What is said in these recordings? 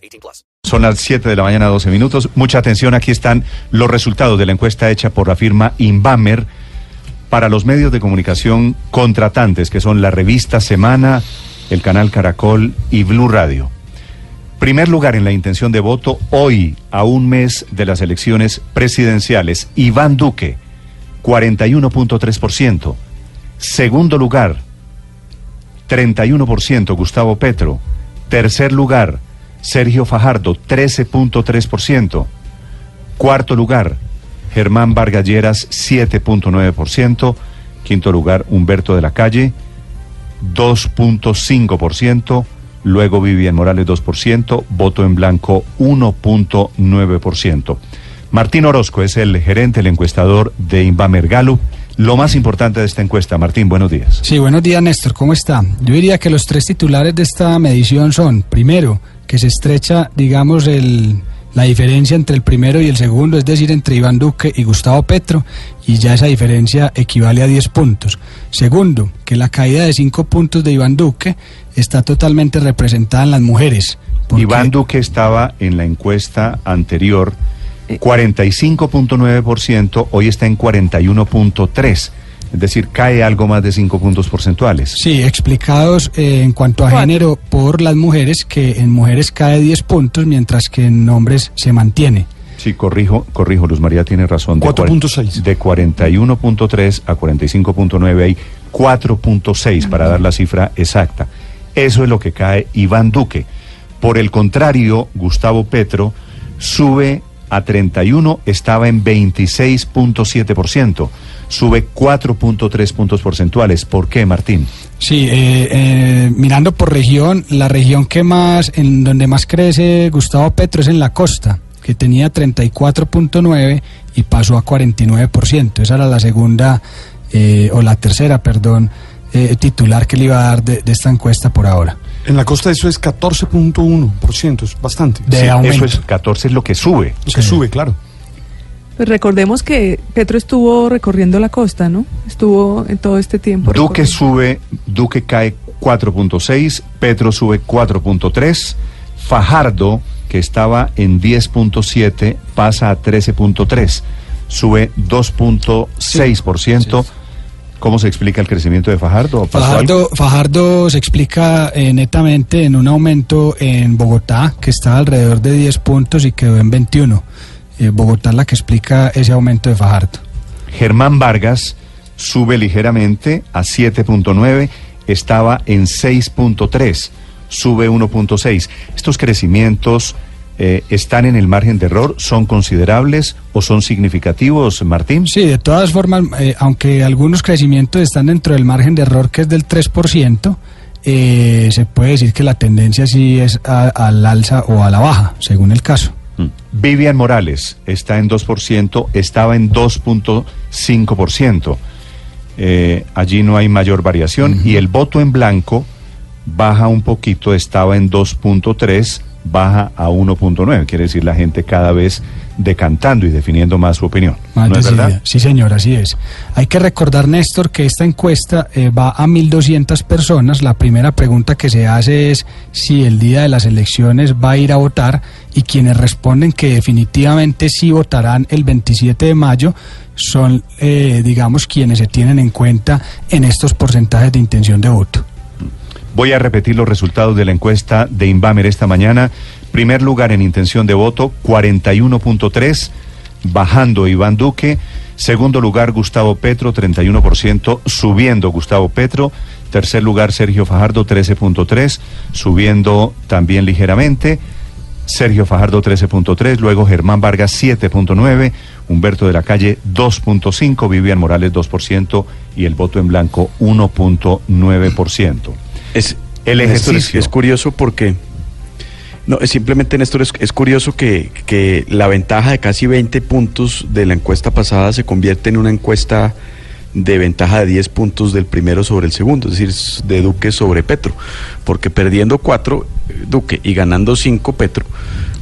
18 plus. Son las 7 de la mañana, 12 minutos. Mucha atención, aquí están los resultados de la encuesta hecha por la firma Inbamer para los medios de comunicación contratantes, que son la revista Semana, el canal Caracol y Blue Radio. Primer lugar en la intención de voto hoy, a un mes de las elecciones presidenciales, Iván Duque, 41.3%. Segundo lugar, 31%, Gustavo Petro. Tercer lugar, Sergio Fajardo, 13.3%. Cuarto lugar, Germán Vargalleras, 7.9%. Quinto lugar, Humberto de la Calle, 2.5%. Luego Vivian Morales 2%, voto en blanco 1.9%. Martín Orozco es el gerente, el encuestador de Inbamer Gallup. Lo más importante de esta encuesta, Martín, buenos días. Sí, buenos días, Néstor, ¿cómo está? Yo diría que los tres titulares de esta medición son, primero, que se estrecha, digamos, el, la diferencia entre el primero y el segundo, es decir, entre Iván Duque y Gustavo Petro, y ya esa diferencia equivale a 10 puntos. Segundo, que la caída de 5 puntos de Iván Duque está totalmente representada en las mujeres. Iván Duque estaba en la encuesta anterior 45.9%, hoy está en 41.3%. Es decir, cae algo más de 5 puntos porcentuales. Sí, explicados eh, en cuanto a género por las mujeres, que en mujeres cae 10 puntos, mientras que en hombres se mantiene. Sí, corrijo, corrijo, Luz María tiene razón. De 4.6. De 41.3 a 45.9 hay 4.6 para dar la cifra exacta. Eso es lo que cae Iván Duque. Por el contrario, Gustavo Petro sube a 31, estaba en 26.7%, sube 4.3 puntos porcentuales. ¿Por qué, Martín? Sí, eh, eh, mirando por región, la región que más, en donde más crece Gustavo Petro es en la costa, que tenía 34.9 y pasó a 49%. Esa era la segunda, eh, o la tercera, perdón, eh, titular que le iba a dar de, de esta encuesta por ahora. En la costa eso es 14.1%, es bastante. De Sí, aumento. eso es 14 es lo que sube. Lo que Sí. sube, claro. Pues recordemos que Petro estuvo recorriendo la costa, ¿no? Estuvo en todo este tiempo. Duque recorriendo. sube, Duque cae 4.6, Petro sube 4.3, Fajardo, que estaba en 10.7, pasa a 13.3, sube 2.6%. ¿Cómo se explica el crecimiento de Fajardo? Fajardo, Fajardo se explica eh, netamente en un aumento en Bogotá, que está alrededor de 10 puntos y quedó en 21. Eh, Bogotá es la que explica ese aumento de Fajardo. Germán Vargas sube ligeramente a 7.9, estaba en 6.3, sube 1.6. Estos crecimientos eh, están en el margen de error, son considerables o son significativos, Martín. Sí, de todas formas, eh, aunque algunos crecimientos están dentro del margen de error que es del 3%, eh, se puede decir que la tendencia sí es al alza o a la baja, según el caso. Mm. Vivian Morales está en 2%, estaba en 2.5%. Eh, allí no hay mayor variación. Y el voto en blanco baja un poquito, estaba en 2.3, baja a 1.9. Quiere decir la gente cada vez decantando y definiendo más su opinión. Más ¿No es verdad? Sí, señor, así es. Hay que recordar, Néstor, que esta encuesta eh, va a 1.200 personas. La primera pregunta que se hace es si el día de las elecciones va a ir a votar y quienes responden que definitivamente sí votarán el 27 de mayo son, eh, digamos, quienes se tienen en cuenta en estos porcentajes de intención de voto. Voy a repetir los resultados de la encuesta de Inbamer esta mañana. Primer lugar en intención de voto, 41.3, bajando Iván Duque. Segundo lugar, Gustavo Petro, 31%, subiendo Gustavo Petro. Tercer lugar, Sergio Fajardo, 13.3, subiendo también ligeramente. Sergio Fajardo 13.3, luego Germán Vargas 7.9, Humberto de la Calle 2.5, Vivian Morales 2% y el voto en blanco 1.9%. Es, El Néstor, es- ejercicio. es curioso porque No, es simplemente, Néstor, es, es curioso que, que la ventaja de casi 20 puntos de la encuesta pasada se convierte en una encuesta de ventaja de 10 puntos del primero sobre el segundo, es decir, de Duque sobre Petro, porque perdiendo 4 Duque y ganando 5 Petro,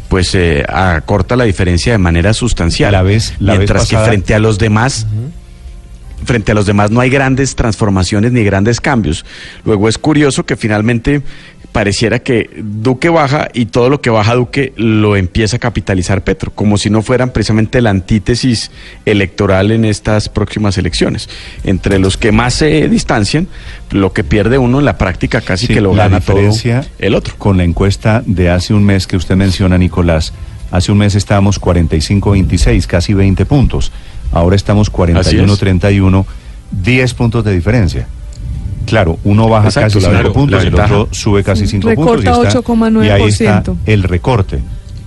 pues eh, acorta la diferencia de manera sustancial. La vez- la vez mientras pasada- que frente a los demás frente a los demás no hay grandes transformaciones ni grandes cambios. Luego es curioso que finalmente pareciera que Duque baja y todo lo que baja Duque lo empieza a capitalizar Petro, como si no fueran precisamente la antítesis electoral en estas próximas elecciones. Entre los que más se distancian, lo que pierde uno en la práctica casi Sí, que lo gana todo el otro. Con la encuesta de hace un mes que usted menciona, Nicolás, hace un mes estábamos 45-26, casi 20 puntos. Ahora estamos 41-31, 10 puntos de diferencia. Claro, uno baja Exacto, casi la 5 verdad, puntos, el otro sube casi 5 Recorta puntos. y está- 8,9%. Y ahí está el recorte.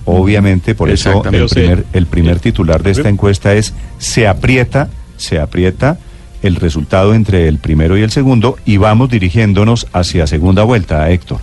Obviamente, por eso el primer, el primer titular de esta encuesta es se aprieta, se aprieta el resultado entre el primero y el segundo y vamos dirigiéndonos hacia segunda vuelta, Héctor.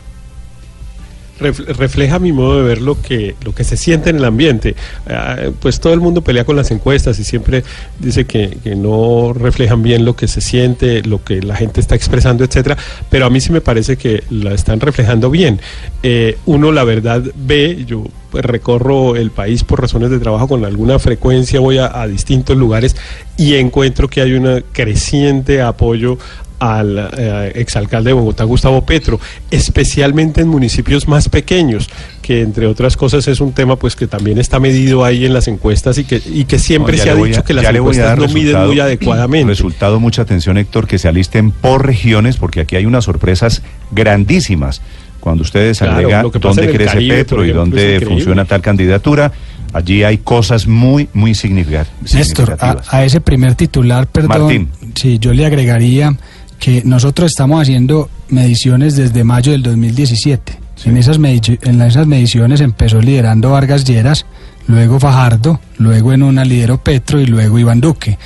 Ref- refleja mi modo de ver lo que lo que se siente en el ambiente. Ah, pues todo el mundo pelea con las encuestas y siempre dice que, que no reflejan bien lo que se siente, lo que la gente está expresando, etcétera. Pero a mí sí me parece que la están reflejando bien. Eh, uno la verdad ve, yo pues, recorro el país por razones de trabajo con alguna frecuencia, voy a, a distintos lugares y encuentro que hay un creciente apoyo al eh, exalcalde de Bogotá, Gustavo Petro, especialmente en municipios más pequeños, que entre otras cosas es un tema pues que también está medido ahí en las encuestas y que, y que siempre No, se ha dicho a- que las ya le voy a encuestas dar no miden resultado- muy adecuadamente. Resultado, mucha atención, Héctor, que se alisten por regiones, porque aquí hay unas sorpresas grandísimas. Cuando ustedes Claro, agregan dónde crece Caribe, Petro y ejemplo, es dónde funciona tal candidatura, allí hay cosas muy, muy significa- Néstor, a, significativas. a ese primer titular, perdón, Martín. sí, yo le agregaría que nosotros estamos haciendo mediciones desde mayo del 2017. En, esas en esas mediciones empezó liderando Vargas Lleras, luego Fajardo, luego en una lideró Petro y luego Iván Duque.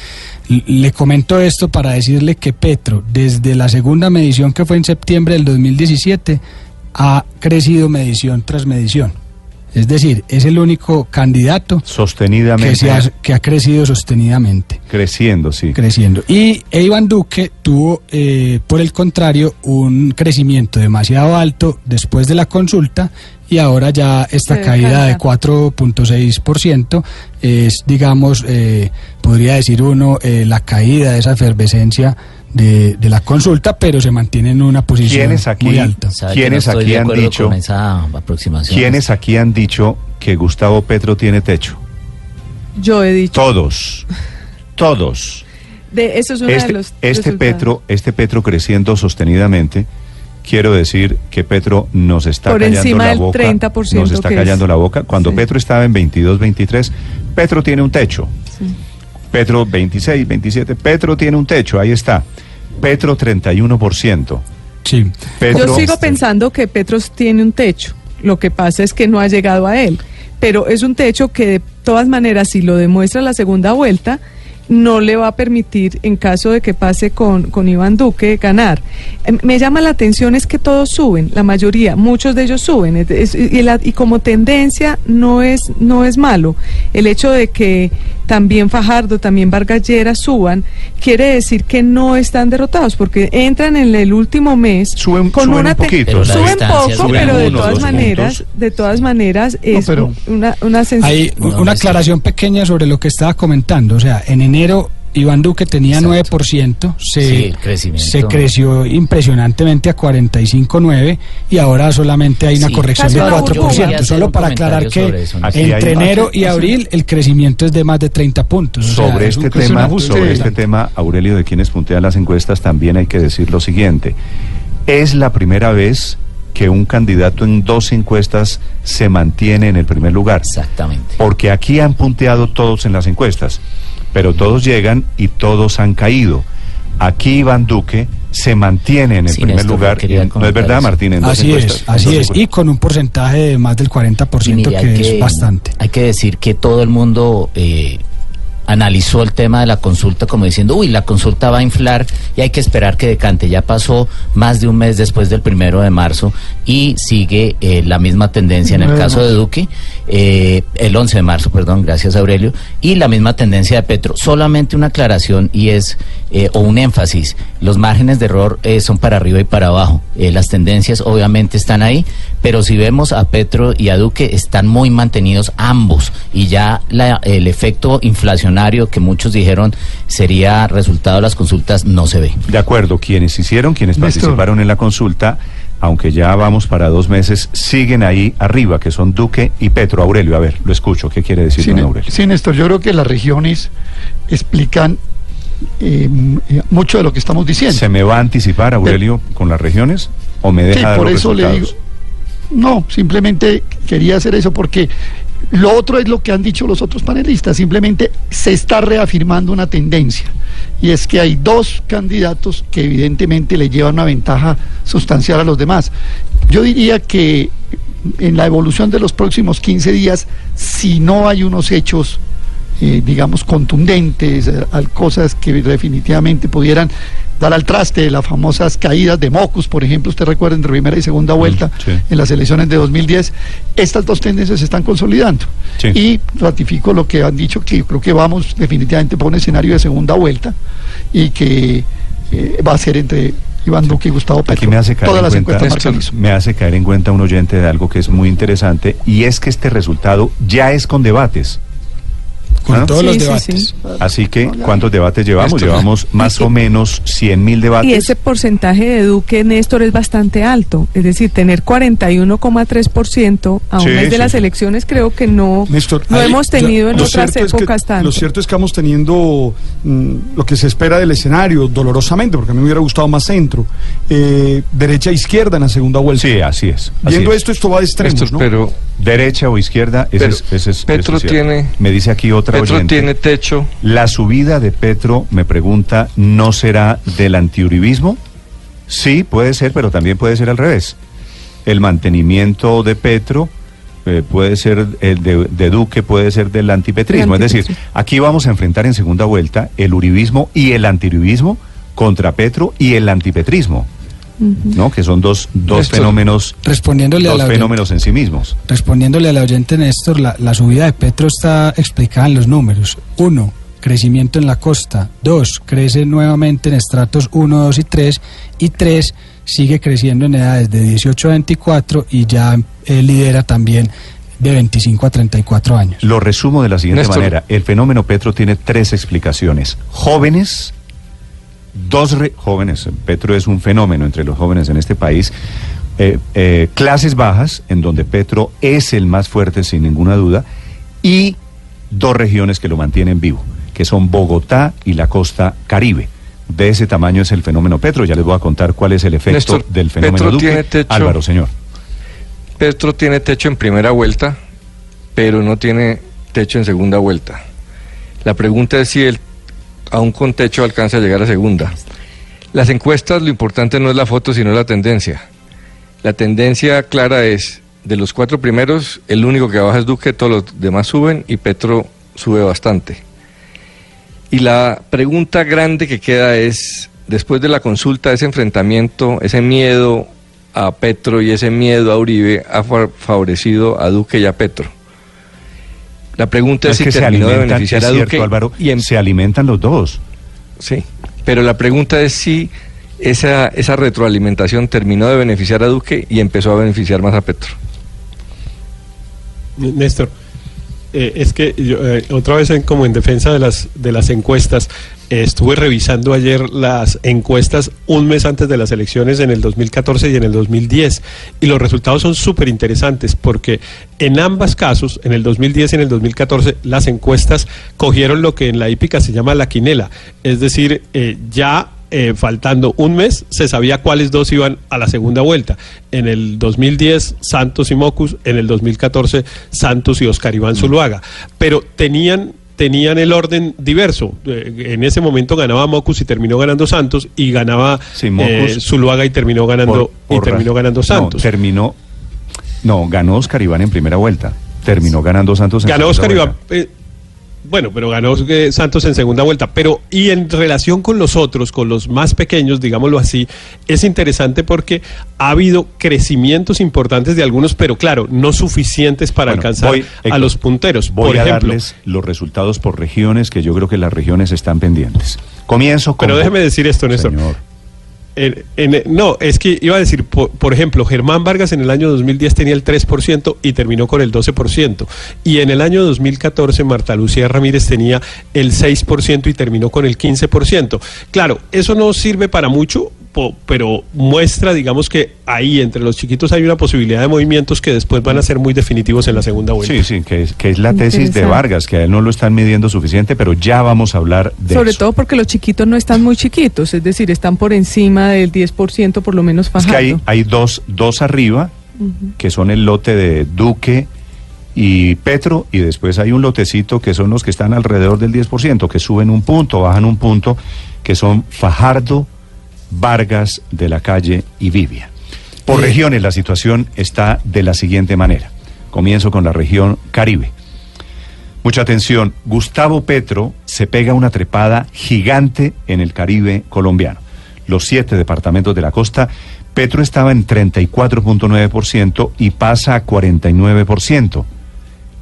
L- Le comento esto para decirle que Petro, desde la segunda medición que fue en septiembre del 2017, ha crecido medición tras medición. Es decir, es el único candidato Sostenidamente que, se ha, que ha crecido sostenidamente, creciendo, sí. creciendo. Y Iván Duque tuvo, eh, por el contrario, un crecimiento demasiado alto después de la consulta y ahora ya esta caída de descarga. 4.6% es, digamos, eh, podría decir uno, eh, la caída de esa efervescencia de, de la consulta, pero se mantiene en una posición ¿Quiénes aquí- muy alta. ¿Quiénes no aquí han dicho-. ¿Quiénes aquí han dicho que Gustavo Petro tiene techo? Yo he dicho. Todos. Todos. De, eso es uno Este, de los este resultados. Petro, este Petro creciendo sostenidamente, quiero decir que Petro nos está Por callando encima la del boca. 30% nos está que callando es. la boca. Cuando Sí. Petro estaba en 22, 23, Petro tiene un techo. Petro 26, 27, Petro tiene un techo, ahí está. Petro 31%. Sí. Petro, Yo sigo pensando que Petros tiene un techo. Lo que pasa es que no ha llegado a él. Pero es un techo que de todas maneras, si lo demuestra la segunda vuelta, no le va a permitir, en caso de que pase con, con Iván Duque, ganar. Em, Me llama la atención es que todos suben, la mayoría, muchos de ellos suben. Es- es- y, la- y como tendencia no es, no es malo. El hecho de que también Fajardo, también Vargas Lleras suban, quiere decir que no están derrotados, porque entran en el último mes Suben- con suben una un poquito. Suben poco, sube pero de uno, todas maneras, puntos. de todas maneras es pero- una, una sensación. Hay No, una no, aclaración pequeña sobre lo que estaba comentando. O sea, en enero Iván Duque tenía Exacto. 9%, Sí, se, el crecimiento. se creció impresionantemente a 45.9 y ahora solamente hay una Sí, corrección de una 4%. burbuja. hacer Solo para aclarar que entre enero y abril el crecimiento es de más de 30 puntos. O sea, sobre este tema, sobre este tema, Aurelio, de quienes puntean las encuestas, también hay que decir lo siguiente. Es la primera vez que un candidato en dos encuestas se mantiene en el primer lugar. Exactamente. Porque aquí han punteado todos en las encuestas, pero todos llegan y todos han caído. Aquí Iván Duque se mantiene en el Sí, primer Néstor, lugar. ¿No es verdad. Martín? En dos Así es, así es. Y con un porcentaje de más del 40%, Y mire, que hay es bastante. Hay que decir que todo el mundo eh, analizó el tema de la consulta como diciendo, uy, la consulta va a inflar y hay que esperar que decante. Ya pasó más de un mes después del primero de marzo y sigue eh, la misma tendencia en el caso de Duque, eh, el 11 de marzo, perdón, gracias Aurelio, y la misma tendencia de Petro. Solamente una aclaración y es, eh, o un énfasis, los márgenes de error eh, son para arriba y para abajo. Eh, las tendencias obviamente están ahí, pero si vemos a Petro y a Duque, están muy mantenidos ambos y ya la- el efecto inflacionario que muchos dijeron sería resultado de las consultas no se ve. De acuerdo, quienes hicieron, quienes Néstor. participaron en la consulta, aunque ya vamos para dos meses, siguen ahí arriba, que son Duque y Petro. Aurelio, a ver, lo escucho. ¿Qué quiere decir don Né- Aurelio? sí, Néstor, yo creo que las regiones explican eh, m- eh, mucho de lo que estamos diciendo. ¿Se me va a anticipar, Aurelio, con las regiones? ¿O me deja Sí, dar por los eso le digo. No, simplemente quería hacer eso porque lo otro es lo que han dicho los otros panelistas. Simplemente se está reafirmando una tendencia. Y es que hay dos candidatos que evidentemente le llevan una ventaja sustancial a los demás. Yo diría que en la evolución de los próximos 15 días, si no hay unos hechos eh, digamos, contundentes, eh, cosas que definitivamente pudieran dar al traste, las famosas caídas de Mocus, por ejemplo, usted recuerda entre primera y segunda vuelta sí. en las elecciones de 2010, estas dos tendencias se están consolidando. Sí. Y ratifico lo que han dicho, que yo creo que vamos definitivamente por un escenario de segunda vuelta y que eh, va a ser entre Iván Duque y Gustavo Petro. Aquí me hace caer Todas en las cuenta, encuestas me hace caer en cuenta un oyente de algo que es muy interesante y es que este resultado ya es con debates. Con ¿Ah? todos Sí, los debates. sí. Así que, ¿cuántos debates llevamos? Néstor. Llevamos más o menos 100 mil debates. Y ese porcentaje de Duque, Néstor, es bastante alto. Es decir, tener 41,3% a un Sí, mes de sí, las elecciones creo que no, Néstor, no ahí- hemos tenido en Lo otras cierto es que- épocas tanto. Lo cierto es que vamos teniendo mm, lo que se espera del escenario, dolorosamente, porque a mí me hubiera gustado más centro, eh, derecha e izquierda en la segunda vuelta. Sí, así es. así Viendo es. esto, esto va de extremos, Néstor, ¿no? pero Derecha o izquierda, ese Pero es, ese es- Petro tiene- Me dice aquí otra Petro oyente. tiene techo. La subida de Petro, me pregunta, ¿no será del antiuribismo? Sí, puede ser, pero también puede ser al revés. El mantenimiento de Petro eh, puede ser el de, de Duque, puede ser del antipetrismo. Del Es decir, antipetrismo. aquí vamos a enfrentar en segunda vuelta el uribismo y el antiuribismo contra Petro y el antipetrismo, ¿no? Que son dos, dos Néstor, fenómenos, Respondiéndole a la oyente- fenómenos en sí mismos. Respondiéndole a la oyente Néstor, la, la subida de Petro está explicada en los números. Uno, crecimiento en la costa. Dos, crece nuevamente en estratos 1, 2 y 3. Y tres, sigue creciendo en edades de 18 a 24 y ya eh, lidera también de 25 a 34 años. Lo resumo de la siguiente Néstor. manera. El fenómeno Petro tiene tres explicaciones. Jóvenes, dos re- jóvenes, Petro es un fenómeno entre los jóvenes en este país. Eh, eh, clases bajas, en donde Petro es el más fuerte sin ninguna duda, y dos regiones que lo mantienen vivo, que son Bogotá y la costa Caribe. De ese tamaño es el fenómeno Petro. Ya les voy a contar cuál es el efecto Néstor, del fenómeno Petro Duque. tiene techo. Álvaro, señor. Petro tiene techo en primera vuelta, pero no tiene techo en segunda vuelta. La pregunta es si él, aún con techo, alcanza a llegar a segunda. Las encuestas, lo importante no es la foto, sino la tendencia. La tendencia clara es, de los cuatro primeros, el único que baja es Duque, todos los demás suben y Petro sube bastante. Y la pregunta grande que queda es, después de la consulta, ese enfrentamiento, ese miedo a Petro y ese miedo a Uribe ha fa- favorecido a Duque y a Petro. La pregunta es, es si se terminó de alimentan, beneficiar es a cierto, Duque Álvaro, y se alimentan los dos. Sí, pero la pregunta es si esa, esa retroalimentación terminó de beneficiar a Duque y empezó a beneficiar más a Petro. Néstor, eh, es que yo, eh, otra vez en, como en defensa de las de las encuestas, estuve revisando ayer las encuestas un mes antes de las elecciones en el 2014 y en el 2010 y los resultados son súper interesantes porque en ambos casos, en el 2010 y en el 2014, las encuestas cogieron lo que en la hípica se llama la quinela, es decir, eh, ya eh, faltando un mes, se sabía cuáles dos iban a la segunda vuelta. En el 2010, Santos y Mocus, en el 2014, Santos y Oscar Iván Zuluaga. Pero tenían tenían el orden diverso. Eh, En ese momento ganaba Mocus y terminó ganando Santos y ganaba Sí, Mocus- eh, Zuluaga y terminó ganando Por- por y terminó ganando No, Santos. terminó. No, ganó Oscar Iván en primera vuelta. Terminó ganando Santos en ganó Oscar Iván eh, Bueno, pero ganó eh, Santos en segunda vuelta. Pero, y en relación con los otros, con los más pequeños, digámoslo así, es interesante porque ha habido crecimientos importantes de algunos, pero claro, no suficientes para Bueno, alcanzar voy, a los punteros. Voy por a ejemplo, darles los resultados por regiones, que yo creo que las regiones están pendientes. Comienzo con... pero déjeme decir esto, Néstor. Señor. No, es que iba a decir, por, por ejemplo, Germán Vargas en el año 2010 tenía el 3% y terminó con el 12%. Y en el año 2014 Marta Lucía Ramírez tenía el 6% y terminó con el 15%. Claro, eso no sirve para mucho, pero muestra, digamos que ahí entre los chiquitos hay una posibilidad de movimientos que después van a ser muy definitivos en la segunda vuelta. Sí, sí, que es, que es la tesis de. Vargas, que a él no lo están midiendo suficiente, pero ya vamos a hablar de Sobre eso. todo porque los chiquitos no están muy chiquitos, es decir, están por encima del 10% por lo menos Es Fajardo. que hay, hay dos, dos arriba, que son el lote de Duque y Petro, y después hay un lotecito que son los que están alrededor del 10%, que suben un punto, bajan un punto, que son Fajardo, Vargas de la Calle y Vivia. Por Eh. regiones la situación está de la siguiente manera. Comienzo con la región Caribe. Mucha atención, Gustavo Petro se pega una trepada gigante en el Caribe colombiano. Los siete departamentos de la costa, Petro estaba en 34.9% y pasa a 49%.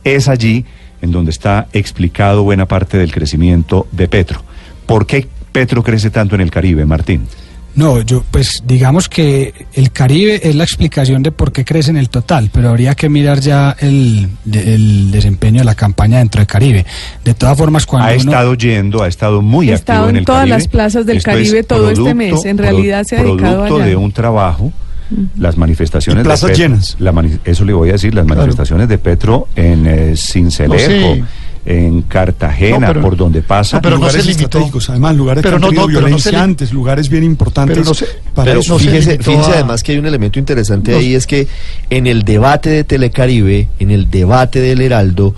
Es allí en donde está explicado buena parte del crecimiento de Petro. ¿Por qué Petro crece tanto en el Caribe, Martín? No, yo pues digamos que el Caribe es la explicación de por qué crece en el total, pero habría que mirar ya el, de- el desempeño de la campaña dentro del Caribe. De todas formas, cuando ha uno... estado yendo, ha estado muy Ha activo estado en en el todas Caribe. las plazas del Esto es Caribe todo este mes. En realidad se ha dedicado Producto allá. de un trabajo, las manifestaciones Y plazas de Petro, llenas. la mani- eso le voy a decir, las manifestaciones de Petro en eh, Cincelejo, No, sí. En Cartagena, No, pero- por donde pasa. no, pero no lugares se limitó. estratégicos, además, lugares Pero que no, han tenido no, pero no se violencia li- antes, lugares bien importantes Pero no se- para Pero no fíjese, fíjese a- además que hay un elemento interesante No- ahí, es que en el debate de Telecaribe, en el debate del Heraldo,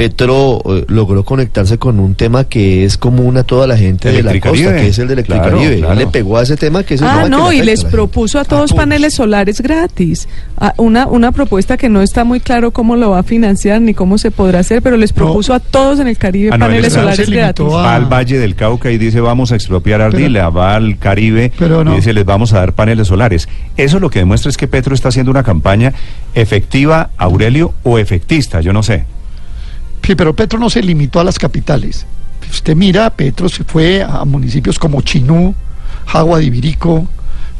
Petro eh, logró conectarse con un tema que es común a toda la gente de la costa, que es el de Electricaribe. claro. Le pegó a ese tema que es el Ah, tema no, y les propuso a todos todos. paneles solares gratis. Ah, una, una propuesta que no está muy claro cómo lo va a financiar ni cómo se podrá hacer, pero les propuso a todos en el Caribe Ah, no, paneles solares gratis. a- Va al Valle del Cauca y dice vamos a expropiar Ardila, va al Caribe Pero no. y dice les vamos a dar paneles solares. Eso lo que demuestra es que Petro está haciendo una campaña efectiva, Aurelio, o efectista, yo no sé. Sí, pero Petro no se limitó a las capitales. Usted mira, Petro se fue a municipios como Chinú, Jagua de Ibirico,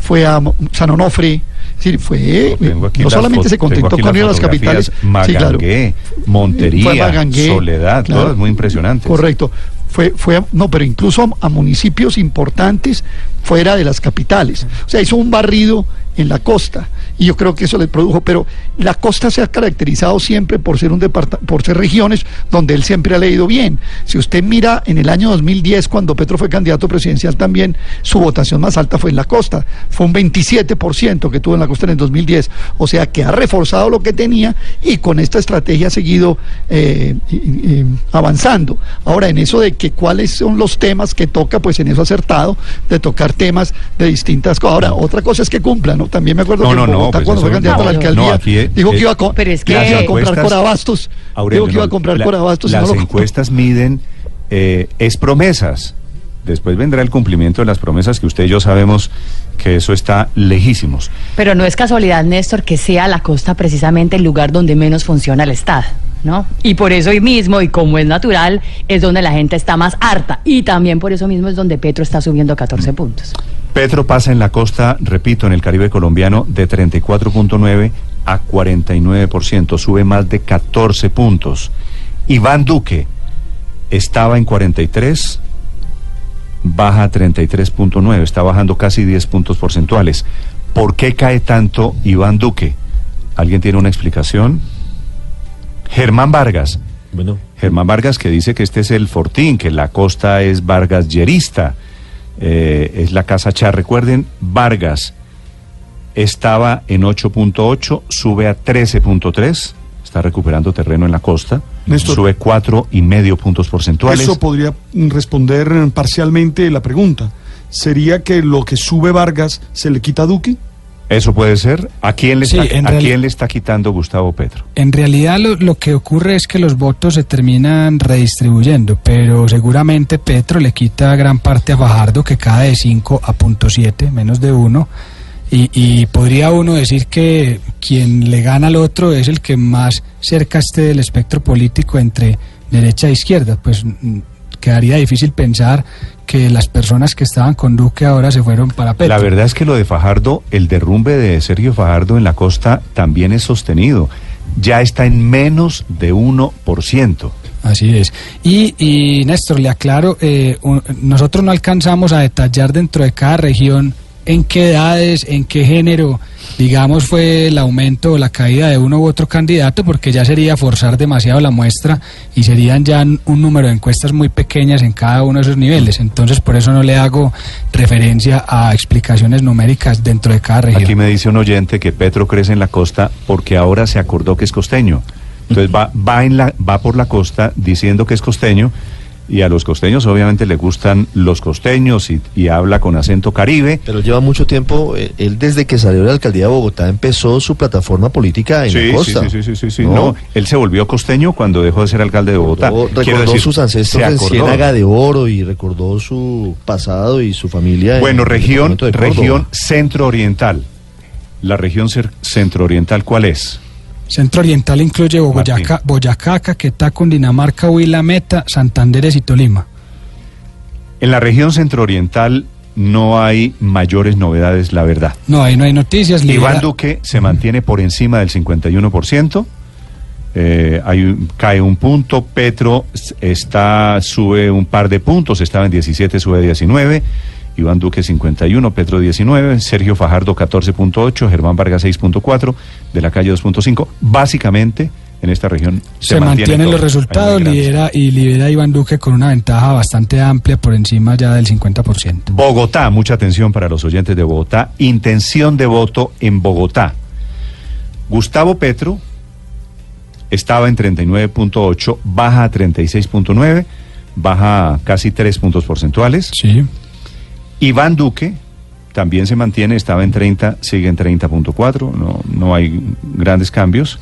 fue a San Onofre. Es decir, fue. No las solamente se contentó con ir a las capitales. fotografías, sí, claro. Magangué, Fue Montería, Magangué, Soledad, claro. todas muy impresionantes. Correcto. Fue, fue a- no, pero incluso a, a municipios importantes fuera de las capitales. O sea, hizo un barrido en la costa y yo creo que eso le produjo, pero la costa se ha caracterizado siempre por ser un por ser regiones donde él siempre ha leído bien. Si usted mira en el año 2010 cuando Petro fue candidato presidencial también su votación más alta fue en la costa, fue un 27% que tuvo en la costa en el 2010, o sea que ha reforzado lo que tenía y con esta estrategia ha seguido eh, avanzando. Ahora en eso de que cuáles son los temas que toca, pues en eso ha acertado de tocar temas de distintas cosas. Ahora otra cosa es que cumpla, ¿no? También me acuerdo No, que no, no, Pues cuando fue candidato a la alcaldía no, aquí es- dijo que iba a, co- Pero es que iba a que- comprar corabastos, dijo que iba a comprar la- corabastos y Las no lo compró. encuestas miden, eh, es promesas. Después vendrá el cumplimiento de las promesas que usted y yo sabemos que eso está lejísimos. Pero no es casualidad, Néstor, que sea la costa precisamente el lugar donde menos funciona el Estado, ¿no? Y por eso hoy mismo, y como es natural, es donde la gente está más harta. Y también por eso mismo es donde Petro está subiendo 14 puntos. Petro pasa en la costa, repito, en el Caribe colombiano de 34.9 a 49%, sube más de 14 puntos. Iván Duque estaba en 43, baja a 33.9, está bajando casi 10 puntos porcentuales. ¿Por qué cae tanto Iván Duque? ¿Alguien tiene una explicación? Germán Vargas. Bueno, Germán Vargas que dice que este es el Fortín, que la costa es Vargas Yerista, eh, es la casa Char. Recuerden, Vargas estaba en 8.8, sube a 13.3, está recuperando terreno en la costa, Néstor. sube cuatro y medio puntos porcentuales. Eso podría responder parcialmente la pregunta. ¿Sería que lo que sube Vargas se le quita a Duque? ¿Eso puede ser? ¿A quién le, Sí, está, en ¿a reali- quién le está quitando Gustavo Petro? En realidad lo, lo que ocurre es que los votos se terminan redistribuyendo, pero seguramente Petro le quita gran parte a Fajardo, que cae de 5 a punto .7, menos de 1, y, y podría uno decir que quien le gana al otro es el que más cerca esté del espectro político entre derecha e izquierda, pues mm, quedaría difícil pensar que las personas que estaban con Duque ahora se fueron para Petro. La verdad es que lo de Fajardo, el derrumbe de Sergio Fajardo en la costa también es sostenido. Ya está en menos de 1%. Así es. Y, y Néstor, le aclaro, eh, un- nosotros no alcanzamos a detallar dentro de cada región en qué edades, en qué género, digamos, fue el aumento o la caída de uno u otro candidato, porque ya sería forzar demasiado la muestra y serían ya un número de encuestas muy pequeñas en cada uno de esos niveles. Entonces, por eso no le hago referencia a explicaciones numéricas dentro de cada región. Aquí me dice un oyente que Petro crece en la costa porque ahora se acordó que es costeño. Entonces va, va, en la, va por la costa diciendo que es costeño y a los costeños obviamente le gustan los costeños y, y habla con acento caribe. Pero lleva mucho tiempo, eh, él desde que salió de la alcaldía de Bogotá empezó su plataforma política en Sí, la costa. sí, sí, sí, sí, sí. ¿no? No, él se volvió costeño cuando dejó de ser alcalde de Bogotá. Recordó, Quiero recordó decir, sus ancestros en. Ciénaga de Oro y recordó su pasado y su familia. en Bueno, región, región centro-oriental. La región centro-oriental, ¿cuál es? Centro Oriental incluye Boyacá, Boyacá, Caquetá, Cundinamarca, Huila, Meta, Santanderes y Tolima. En la región centro-oriental no hay mayores novedades, la verdad. No, ahí no hay noticias. Iván lidera- Duque se mantiene por encima del 51%. eh, hay cae un punto, Petro está sube un par de puntos, estaba en 17, sube a 19, Iván Duque 51, Petro 19, Sergio Fajardo 14.8, Germán Vargas 6.4, de la calle 2.5. Básicamente en esta región se, se mantienen los resultados, lidera y lidera Iván Duque con una ventaja bastante amplia por encima ya del 50%. Bogotá, mucha atención para los oyentes de Bogotá. Intención de voto en Bogotá. Gustavo Petro estaba en 39.8, baja a 36.9, baja casi 3 puntos porcentuales. Sí. Iván Duque también se mantiene, estaba en 30, sigue en 30.4, no, no hay grandes cambios.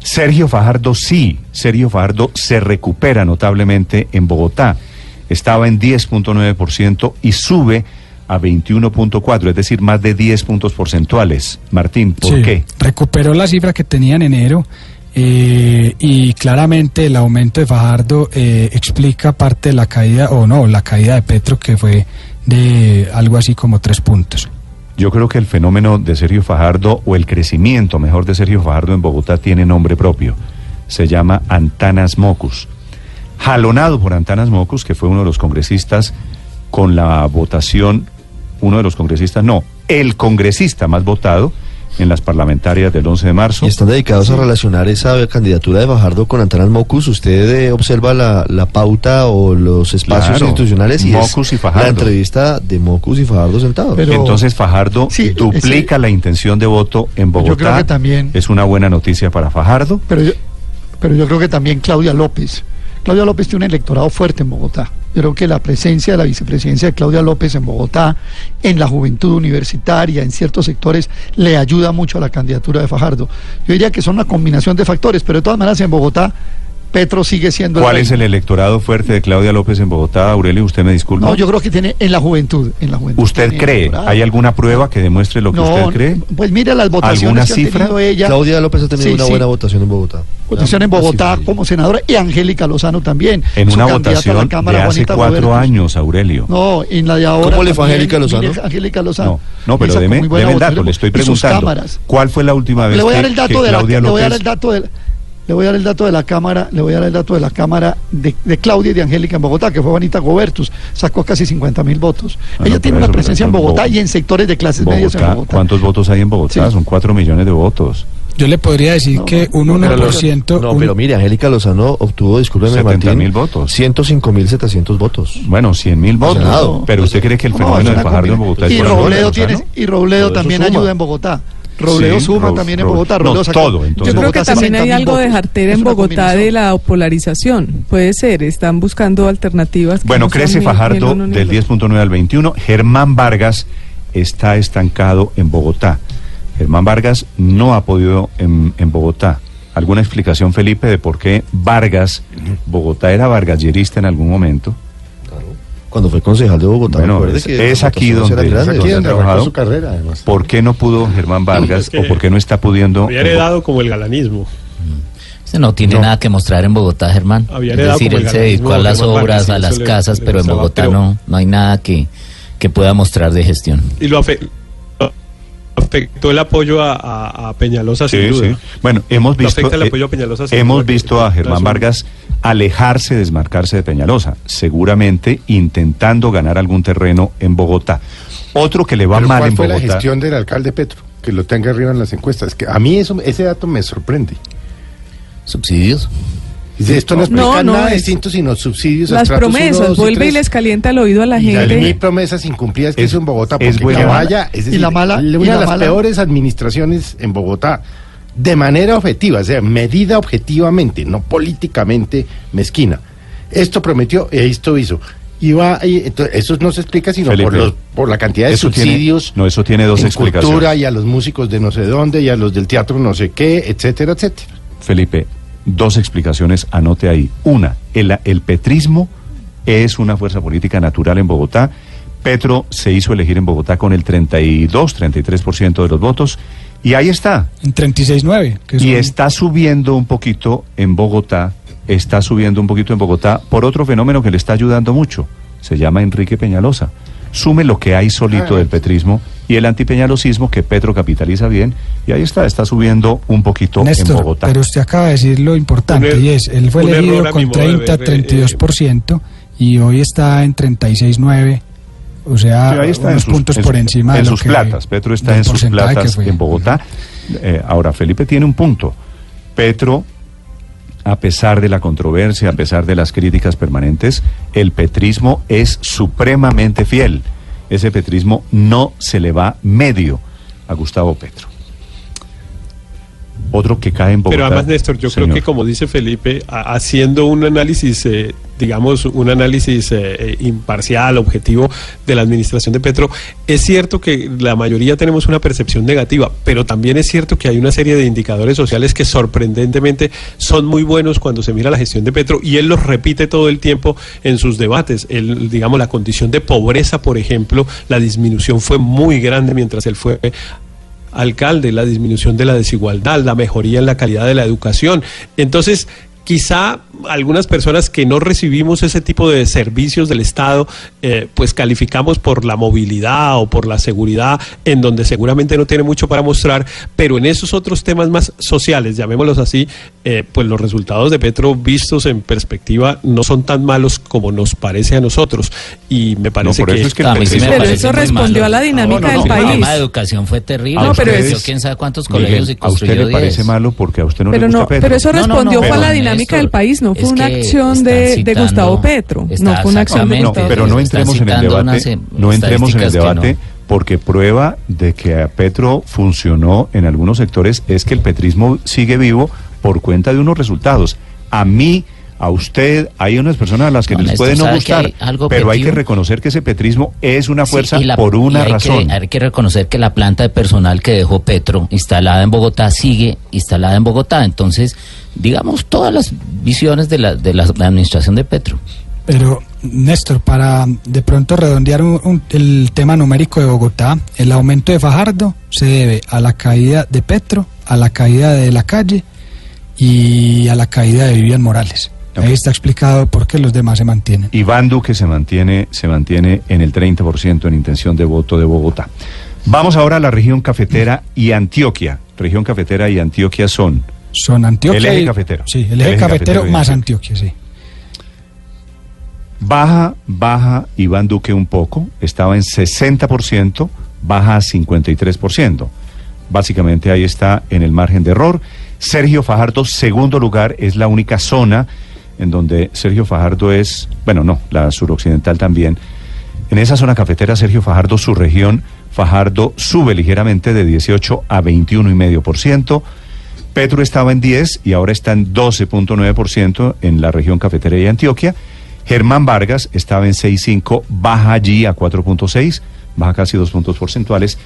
Sergio Fajardo sí, Sergio Fajardo se recupera notablemente en Bogotá. Estaba en 10.9% y sube a 21.4, es decir, más de 10 puntos porcentuales. Martín, ¿por Sí, qué? Recuperó la cifra que tenía en enero eh, y claramente el aumento de Fajardo eh, explica parte de la caída, o no, la caída de Petro que fue de algo así como tres puntos. Yo creo que el fenómeno de Sergio Fajardo, o el crecimiento mejor de Sergio Fajardo en Bogotá, tiene nombre propio. Se llama Antanas Mocus. Jalonado por Antanas Mocus, que fue uno de los congresistas con la votación, uno de los congresistas, no, el congresista más votado en las parlamentarias del 11 de marzo. Y están dedicados a relacionar esa candidatura de Fajardo con Antanas Mocus. Usted eh, observa la, la pauta o los espacios Claro, institucionales y Mocus y Fajardo. la entrevista de Mocus y Fajardo sentados. Entonces Fajardo Sí, duplica la intención de voto en Bogotá. Yo creo que también- Es una buena noticia para Fajardo. Pero yo, pero yo creo que también Claudia López. Claudia López tiene un electorado fuerte en Bogotá. Yo creo que la presencia de la vicepresidencia de Claudia López en Bogotá, en la juventud universitaria, en ciertos sectores, le ayuda mucho a la candidatura de Fajardo. Yo diría que son una combinación de factores, pero de todas maneras en Bogotá Petro sigue siendo ¿Cuál es el electorado fuerte de Claudia López en Bogotá? Aurelio, usted me disculpa. No, yo creo que tiene en la juventud. En la juventud ¿Usted cree? ¿Hay alguna prueba que demuestre lo que No, usted cree? Pues mire las votaciones ¿Alguna que ha cifra? tenido ella. Claudia López ha tenido Sí, una sí. buena votación en Bogotá. Votación en Una Bogotá como senadora y Angélica Lozano también. En una candidata a la votación Cámara, de hace Juanita cuatro Roberto. años, Aurelio. No, en la de ahora. ¿Cómo le fue a Angélica Lozano? mire, Angélica Lozano. No, no, pero deme, deme el dato, votación. le estoy preguntando. ¿Cuál fue la última vez Le voy a que, dar el dato que de la Claudia le voy a dar López... el dato de le voy a dar el dato de la cámara, le voy a dar el dato de la cámara de, de Claudia y de Angélica en Bogotá, que fue Juanita Gobertus, sacó casi 50 mil votos. Ah, Ella no, tiene una presencia en Bogotá Bo- y en sectores de clases medias en Bogotá. ¿Cuántos votos hay en Bogotá? Sí. Son cuatro millones de votos. Yo le podría decir que un 1%... No, un- pero mire, Angélica Lozano obtuvo, discúlpeme, 70 Martín, mil votos. 105.700 votos. Bueno, 100 mil votos. Senado. Pero usted cree que el No, fenómeno es de una Fajardo en Bogotá es y la Robledo Lozano? tiene y Robledo también suma. ayuda en Bogotá. Robledo Sí, suma Ro- también en Bogotá. no, Robledo sacó- todo, entonces. Yo creo que también 60.000 hay algo de jartera Es en Bogotá de la polarización. Puede ser, están buscando alternativas. que Bueno, no crece Fajardo del el otro. 10.9 al 21. Germán Vargas está estancado en Bogotá. Germán Vargas no ha podido en, en Bogotá. ¿Alguna explicación, Felipe, de por qué Vargas, Bogotá era vargallerista en algún momento? Cuando fue concejal de Bogotá, Bueno, es, que es aquí donde, eran grandes. donde ha donde arrancó trabajado. su carrera, además. ¿Por qué no pudo Germán Vargas Es que o por qué no está pudiendo? Había heredado como el galanismo. Usted no tiene No. nada que mostrar en Bogotá, Germán. Había es heredado decir, él se dedicó a las Germán obras, Vargas, a las le- casas, le pero en Bogotá pero- no, no hay nada que, que pueda mostrar de gestión. Y lo afe- afectó el apoyo a, a- a Peñalosa, sin Sí, duda. sí. Bueno, hemos visto, afecta el eh, apoyo a Peñalosa, sin hemos duda, visto a Germán Vargas alejarse, desmarcarse de Peñalosa, seguramente intentando ganar algún terreno en Bogotá. Otro que le va Pero mal ¿Cuál en fue la Bogotá. gestión del alcalde Petro? Que lo tenga arriba en las encuestas. Que a mí eso, ese dato me sorprende. ¿Subsidios? Dice, esto no explica No, no, nada es- distinto sino subsidios. a Las promesas, y vuelve y les calienta el oído a la Y gente. mil promesas incumplidas que Es- hizo en Bogotá, es porque buena que mala. vaya, es Y la mala- una y de la las mala- peores administraciones en Bogotá, de manera objetiva, o sea, medida objetivamente, no políticamente mezquina. Esto prometió, esto hizo. Iba, y, entonces, eso no se explica sino por, los, por la cantidad de eso tiene- subsidios no, eso tiene dos en explicaciones. cultura y a los músicos de no sé dónde y a los del teatro no sé qué, etcétera, etcétera. Felipe, dos explicaciones, anote ahí. Una, el, el petrismo es una fuerza política natural en Bogotá. Petro se hizo elegir en Bogotá con el 32, 33% de los votos. Y ahí está. En 36.9. que Y está subiendo un poquito en Bogotá, está subiendo un poquito en Bogotá por otro fenómeno que le está ayudando mucho. Se llama Enrique Peñalosa. Sume lo que hay solito Ah, del petrismo y el antipeñalosismo que Petro capitaliza bien. Y ahí está, está subiendo un poquito en Bogotá. pero usted acaba de decir lo importante Un er- y es, él fue elegido con modo de 30, ver, eh, 32% y hoy está en 36.9, o sea, Sí, ahí está en unos sus, puntos en por encima en de lo sus que- platas. Petro está en sus platas en Bogotá. Eh, ahora, Felipe tiene un punto. Petro, a pesar de la controversia, a pesar de las críticas permanentes, el petrismo es supremamente fiel. Ese petrismo no se le va medio a Gustavo Petro. Otro que cae en Bogotá. Pero además, Néstor, yo creo que como dice Felipe, a- haciendo un análisis, eh, digamos, un análisis eh, eh, imparcial, objetivo de la administración de Petro, es cierto que la mayoría tenemos una percepción negativa, pero también es cierto que hay una serie de indicadores sociales que sorprendentemente son muy buenos cuando se mira la gestión de Petro y él los repite todo el tiempo en sus debates. El, digamos, la condición de pobreza, por ejemplo, la disminución fue muy grande mientras él fue alcalde, la disminución de la desigualdad, la mejoría en la calidad de la educación. Entonces, quizá algunas personas que no recibimos ese tipo de servicios del Estado, eh, pues calificamos por la movilidad o por la seguridad, en donde seguramente no tiene mucho para mostrar, pero en esos otros temas más sociales, llamémoslos así, eh, pues los resultados de Petro vistos en perspectiva no son tan malos como nos parece a nosotros. Y me parece eso que... es que el A mí sí me Pero eso respondió malo. a la dinámica No, no, del no, El país. tema de educación fue terrible. No, pero construyó es- quién sabe cuántos Miguel, colegios y a usted construyó le parece 10. malo porque a usted no pero le gusta no, Petro. pero eso No, no, respondió no, fue a la pero, dinámica del país, no fue una acción de, Gustavo Petro, no fue una acción de exactamente, No, Gustavo pero no. Están entremos en el debate. No entremos en el debate porque prueba de que a Petro funcionó en algunos sectores es que el petrismo sigue vivo por cuenta de unos resultados. A mí, a usted, hay unas personas a las que No, les Néstor, puede no ¿sabe que gustar, hay algo pero hay que reconocer que ese petrismo es una Sí, fuerza y la- por una y hay razón. Que, hay que reconocer que la planta de personal que dejó Petro instalada en Bogotá sigue instalada en Bogotá. Entonces, digamos, todas las visiones de la, de la administración de Petro. Pero, Néstor, para de pronto redondear un- un- el tema numérico de Bogotá, el aumento de Fajardo se debe a la caída de Petro, a la caída de la calle y a la caída de Vivian Morales. Ahí está explicado por qué los demás se mantienen. Iván Duque se mantiene, se mantiene en el 30% en intención de voto de Bogotá. Vamos ahora a la región cafetera y Antioquia. Región cafetera y Antioquia son Son Antioquia. El eje y- cafetero. Sí, el El eje, cafetero, más Antioquia. Antioquia, sí. Baja, baja Iván Duque un poco, estaba en 60%, baja a 53%. Básicamente ahí está en el margen de error. Sergio Fajardo, segundo lugar, es la única zona en donde Sergio Fajardo es, bueno, no, la suroccidental también. En esa zona cafetera, Sergio Fajardo, su región, Fajardo sube ligeramente de 18 a 21,5%. Petro estaba en 10 y ahora está en 12.9% en la región cafetera y Antioquia. Germán Vargas estaba en 6.5, baja allí a 4.6, baja casi dos puntos porcentuales.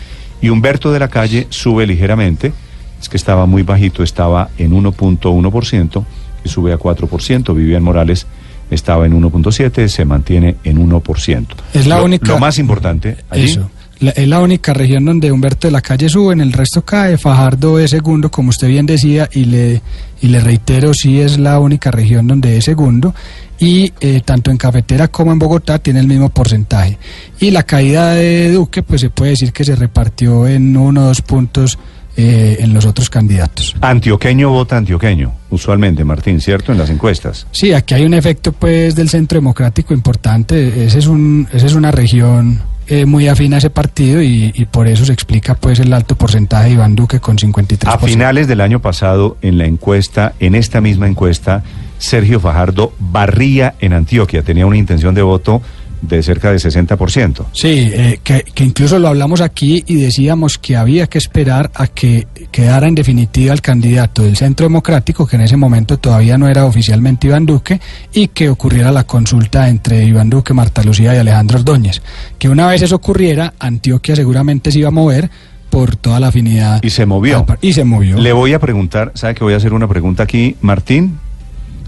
Y Humberto de la Calle sube ligeramente, es que estaba muy bajito, estaba en 1.1% y sube a 4%. Vivian Morales estaba en 1.7, se mantiene en 1%. Es la Lo- única- Lo más importante, allí, Eso. La- es la única región donde Humberto de la Calle sube, en el resto cae. Fajardo es segundo, como usted bien decía, y le, y le reitero, sí es la única región donde es segundo. Y eh, tanto en Cafetera como en Bogotá tiene el mismo porcentaje. Y la caída de Duque, pues se puede decir que se repartió en uno o dos puntos eh, en los otros candidatos. antioqueño vota antioqueño, usualmente, Martín, ¿cierto? En las encuestas. Sí, aquí hay un efecto pues del centro democrático importante. Ese es un, esa es una región eh, muy afín a ese partido y, y por eso se explica pues el alto porcentaje de Iván Duque con 53%. A finales del año pasado, en la encuesta, en esta misma encuesta, Sergio Fajardo barría en Antioquia, tenía una intención de voto de cerca de 60%. Sí, eh, que, que incluso lo hablamos aquí y decíamos que había que esperar a que quedara en definitiva el candidato del Centro Democrático, que en ese momento todavía no era oficialmente Iván Duque, y que ocurriera la consulta entre Iván Duque, Marta Lucía y Alejandro Ordóñez. Que una vez eso ocurriera, Antioquia seguramente se iba a mover por toda la afinidad. Y se movió. Y se movió. Le voy a preguntar, ¿sabe que voy a hacer una pregunta aquí, Martín?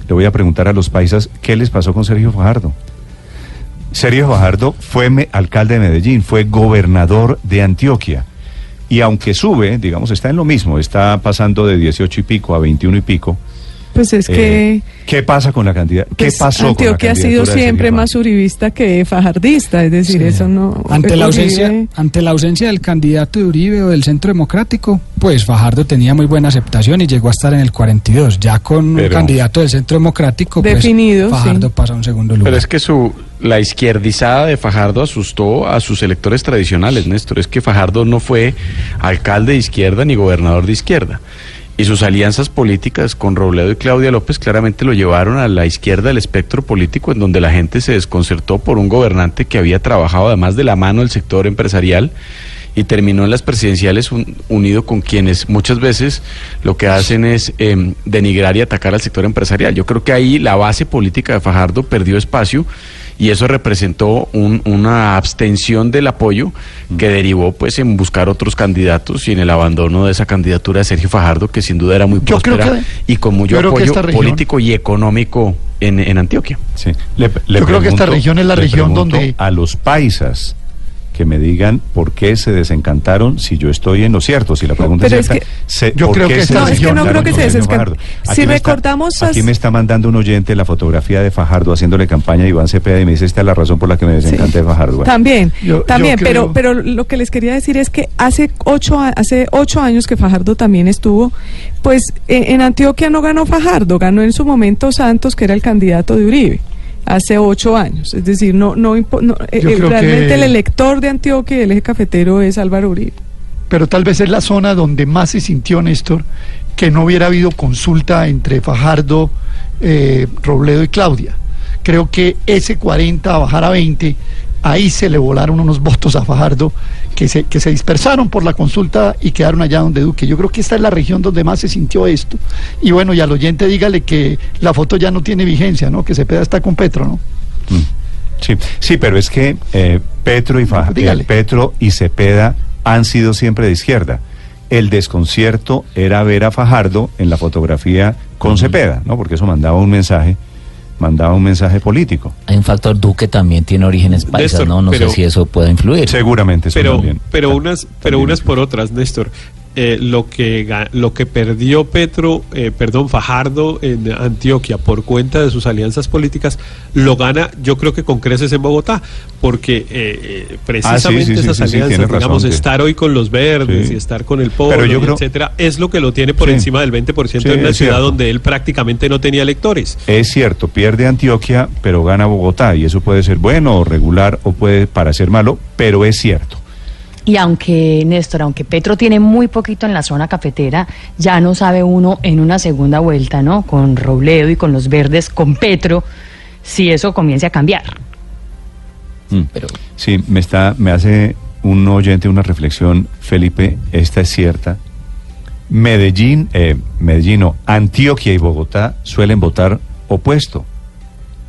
Le voy a preguntar a los paisas, ¿qué les pasó con Sergio Fajardo? Sergio Fajardo fue alcalde de Medellín, fue gobernador de Antioquia. Y aunque sube, digamos, está en lo mismo, está pasando de 18 y pico a 21 y pico. Pues es eh, que ¿Qué pasa con la candidata? ¿Qué pues, pasó Antioquia ha con la sido candidatura de siempre más uribista que fajardista, es decir, eso no... Ante la, Uribe- ausencia, ante la ausencia del candidato de Uribe o del Centro Democrático, pues Fajardo tenía muy buena aceptación y llegó a estar en el 42. Ya con un candidato del Centro Democrático, pues, Definido, Fajardo sí. pasa a un segundo lugar. Pero es que su la izquierdizada de Fajardo asustó a sus electores tradicionales, Néstor. Es que Fajardo no fue alcalde de izquierda ni gobernador de izquierda. Y sus alianzas políticas con Robledo y Claudia López claramente lo llevaron a la izquierda del espectro político, en donde la gente se desconcertó por un gobernante que había trabajado además de la mano del sector empresarial y terminó en las presidenciales un- unido con quienes muchas veces lo que hacen es em, denigrar y atacar al sector empresarial. Yo creo que ahí la base política de Fajardo perdió espacio y eso representó un- una abstención del apoyo que derivó pues en buscar otros candidatos y en el abandono de esa candidatura de Sergio Fajardo que sin duda era muy próspera que- y con mucho yo creo que apoyo esta región- político y económico en, en Antioquia. Sí. Le- le Yo creo que esta región es la región donde- A los paisas que me digan por qué se desencantaron si yo estoy en lo cierto, si la pregunta Pero es es cierta. que- se- Yo ¿por creo que se esta No, es que no creo desencantaron que se Fajardo? Si me está- recordamos Aquí me está mandando un oyente la fotografía de Fajardo haciéndole campaña a Iván Cepeda y me dice esta es la razón por la que me desencanté de Fajardo. Bueno, También, Yo- también, yo pero, creo- pero lo que les quería decir es que hace ocho, a- hace ocho años que Fajardo también estuvo, pues en, en Antioquia no ganó Fajardo, ganó en su momento Santos, que era el candidato de Uribe, hace ocho años. Es decir, no, no, no, eh, eh, realmente que- el elector de Antioquia y del eje cafetero es Álvaro Uribe. pero tal vez es la zona donde más se sintió Néstor que no hubiera habido consulta entre Fajardo, eh, Robledo y Claudia. Creo que ese 40 a bajar a 20, ahí se le volaron unos votos a Fajardo que se, que se dispersaron por la consulta y quedaron allá donde Duque. Yo creo que esta es la región donde más se sintió esto. Y bueno, y al oyente dígale que la foto ya no tiene vigencia, ¿no? Que Cepeda está con Petro, ¿no? Mm. Sí, sí, pero es que eh, Petro, y Fa- Dígale. eh, Petro y Cepeda han sido siempre de izquierda. El desconcierto era ver a Fajardo en la fotografía con Cepeda, ¿no? Porque eso mandaba un mensaje, mandaba un mensaje político. Hay un factor Duque también tiene orígenes paisas, Néstor, ¿no? No pero- sé si eso puede influir. Seguramente eso pero también. pero unas pero unas por otras Néstor Eh, lo que lo que perdió Petro eh, perdón Fajardo en Antioquia por cuenta de sus alianzas políticas lo gana yo creo que con creces en Bogotá porque eh, eh, precisamente Ah, sí, sí, esas sí, alianzas razón, digamos estar hoy con los verdes y estar con el creo- etcétera es lo que lo tiene por encima del 20% Sí, en una ciudad cierto. donde él prácticamente no tenía electores Es cierto, pierde Antioquia, pero gana Bogotá, y eso puede ser bueno o regular o puede parecer malo, pero es cierto. Y aunque, Néstor, aunque Petro tiene muy poquito en la zona cafetera, ya no sabe uno en una segunda vuelta, ¿no? Con Robledo y con los verdes, con Petro, si eso comience a cambiar. Mm. Sí, me está, me hace un oyente una reflexión, Felipe, esta es cierta. Medellín, eh, Medellín, no, Antioquia y Bogotá suelen votar opuesto,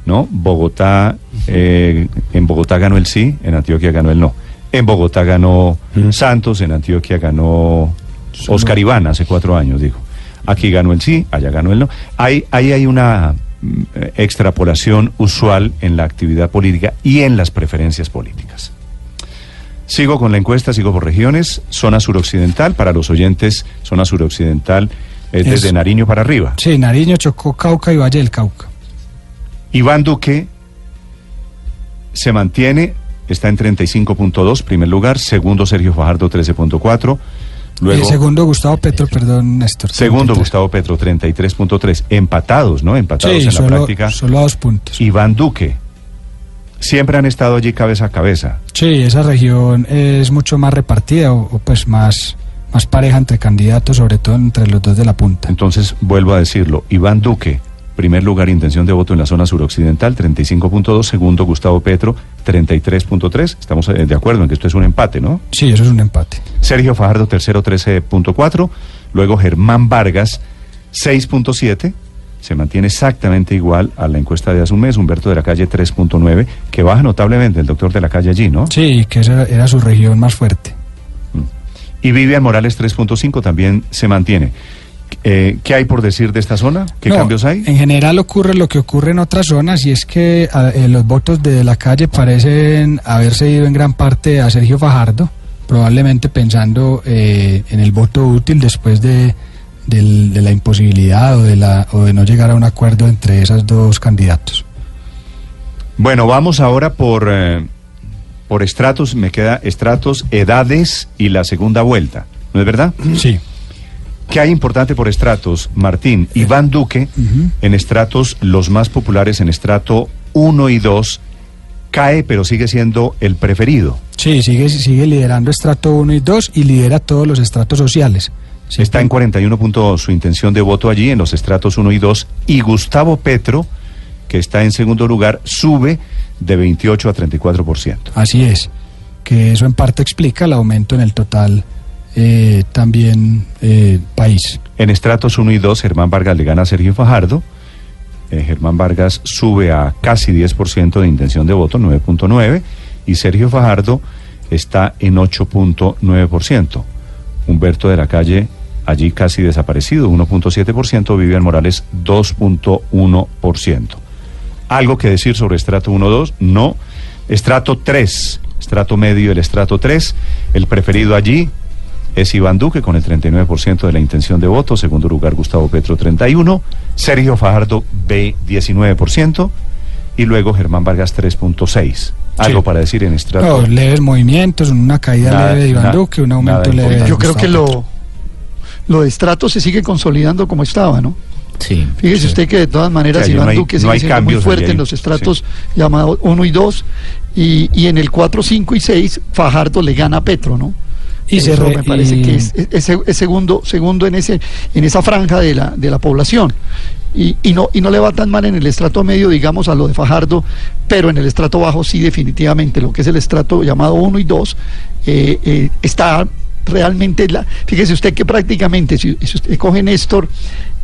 ¿no? Bogotá, eh, en Bogotá ganó el sí, en Antioquia ganó el no. En Bogotá ganó Santos, en Antioquia ganó Oscar Iván hace cuatro años, digo. Aquí ganó el sí, allá ganó el no. Ahí, ahí hay una mm, eh, extrapolación usual en la actividad política y en las preferencias políticas. Sigo con la encuesta, sigo por regiones. Zona suroccidental, para los oyentes, zona suroccidental es Es- desde Nariño para arriba. Sí, Nariño, Chocó, Cauca y Valle del Cauca. Iván Duque se mantiene, está en 35.2, primer lugar. Segundo, Sergio Fajardo, 13.4. Luego, segundo, Gustavo Petro, perdón, Néstor. segundo 33. Gustavo Petro, 33.3. Empatados, ¿no? Empatados Sí, en solo, la práctica. solo a dos puntos. Iván Duque. Siempre han estado allí cabeza a cabeza. Sí, esa región es mucho más repartida o, o, pues más, más pareja entre candidatos, sobre todo entre los dos de la punta. Entonces, vuelvo a decirlo. Iván Duque, primer lugar, intención de voto en la zona suroccidental, 35.2. Segundo, Gustavo Petro, 33.3. Estamos eh, de acuerdo en que esto es un empate, ¿no? Sí, eso es un empate. Sergio Fajardo, tercero, 13.4. Luego Germán Vargas, 6.7. Se mantiene exactamente igual a la encuesta de hace un mes. Humberto de la Calle, 3.9. Que baja notablemente el doctor de la Calle allí, ¿no? Sí, que esa era su región más fuerte. Y Vivian Morales, 3.5, también se mantiene. Eh, ¿Qué hay por decir de esta zona? ¿Qué No, cambios hay? En general ocurre lo que ocurre en otras zonas y es que a- eh, los votos de la calle parecen haberse ido en gran parte a Sergio Fajardo, probablemente pensando eh, en el voto útil después de, del- de la imposibilidad o de, la, o de no llegar a un acuerdo entre esos dos candidatos. Bueno, vamos ahora por, eh, por estratos. Me queda estratos, edades y la segunda vuelta. ¿No es verdad? Sí. ¿Qué hay importante por estratos, Martín? Iván Duque, en estratos los más populares, en estrato 1 y 2, cae, pero sigue siendo el preferido. Sí, sigue, sigue liderando estrato 1 y 2 y lidera todos los estratos sociales. Está en 41 puntos su intención de voto allí, en los estratos 1 y 2. Y Gustavo Petro, que está en segundo lugar, sube de 28 a 34%. Así es, que eso en parte explica el aumento en el total eh, también eh, país. En estratos 1 y 2, Germán Vargas le gana a Sergio Fajardo. Eh, Germán Vargas sube a casi 10% de intención de voto, 9.9%, y Sergio Fajardo está en 8.9%. Humberto de la Calle allí casi desaparecido, 1.7%, Vivian Morales 2.1%. ¿Algo que decir sobre estrato 1-2? No. Estrato 3, estrato medio, el estrato 3, el preferido allí es Iván Duque con el 39% de la intención de voto, segundo lugar Gustavo Petro 31, Sergio Fajardo B 19% y luego Germán Vargas 3.6. Algo Sí. para decir en estrato. No, leves movimientos, una caída Nada- leve de Iván nada- Duque, un aumento leve de Yo creo que lo, lo de estrato se sigue consolidando como estaba, ¿no? Sí. Fíjese usted que de todas maneras Sí, Iván no hay- Duque no sigue siendo muy fuerte en los sí. estratos llamados 1 y 2 y, y en el 4, 5 y 6 Fajardo le gana a Petro, ¿no? Y se Eso re- me parece y- que es, es- es segundo, segundo en ese, en esa franja de la, de la población. Y, y no, y no le va tan mal en el estrato medio, digamos, a lo de Fajardo, pero en el estrato bajo sí definitivamente, lo que es el estrato llamado 1 y 2, eh, eh, está realmente, la, fíjese usted que prácticamente, si, si usted coge Néstor,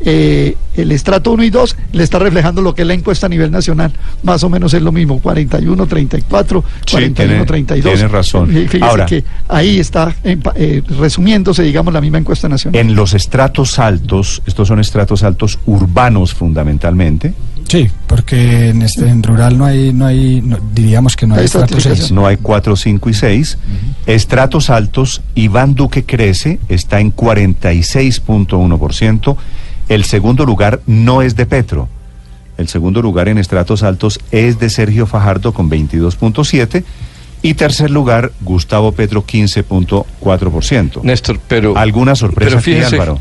eh, el estrato 1 y 2 le está reflejando lo que es la encuesta a nivel nacional, más o menos es lo mismo, 41, 34, Sí, 41, tiene- 32. tiene razón. Fí- Fíjese Ahora- que ahí está eh, resumiéndose, digamos, la misma encuesta nacional. En los estratos altos, estos son estratos altos urbanos fundamentalmente, Sí, porque en, este, en rural no hay, no hay no- diríamos que no hay Hay estrato estratificación. 6. no hay 4, 5 y 6. Estratos altos, Iván Duque crece, está en 46.1%. El segundo lugar no es de Petro. El segundo lugar en estratos altos es de Sergio Fajardo con 22.7. Y tercer lugar, Gustavo Petro 15.4%. Néstor, pero... ¿Alguna sorpresa pero aquí, fíjese- Álvaro?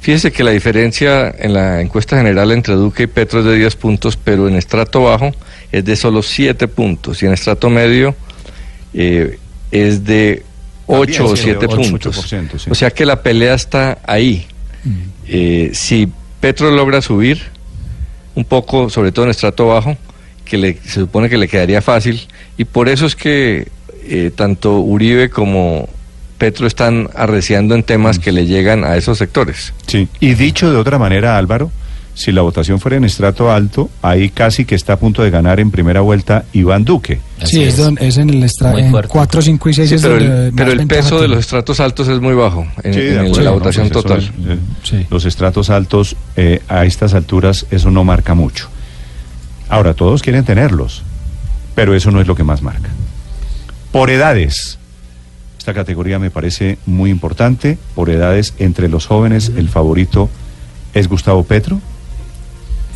Fíjese que la diferencia en la encuesta general entre Duque y Petro es de 10 puntos, pero en estrato bajo es de solo 7 puntos y en estrato medio eh, es de 8 o sí, 7 ocho, puntos. 8%, sí. O sea que la pelea está ahí. Eh, si Petro logra subir un poco, sobre todo en estrato bajo, que le, se supone que le quedaría fácil, y por eso es que eh, tanto Uribe como Petro están arreciando en temas que le llegan a esos sectores. Sí. Y dicho de otra manera, Álvaro, si la votación fuera en estrato alto, ahí casi que está a punto de ganar en primera vuelta Iván Duque. Sí, es, don- es en el estra, Muy en fuerte. 4, 5 y 6 Sí, es pero el, pero peso de los estratos altos es muy bajo en, Sí, de en el- acuerdo, la no, votación pues total. es, eh, Los estratos altos eh, a estas alturas eso no marca mucho. Ahora, todos quieren tenerlos, pero eso no es lo que más marca. Por edades, esta categoría me parece muy importante. Por edades, entre los jóvenes, el favorito es Gustavo Petro.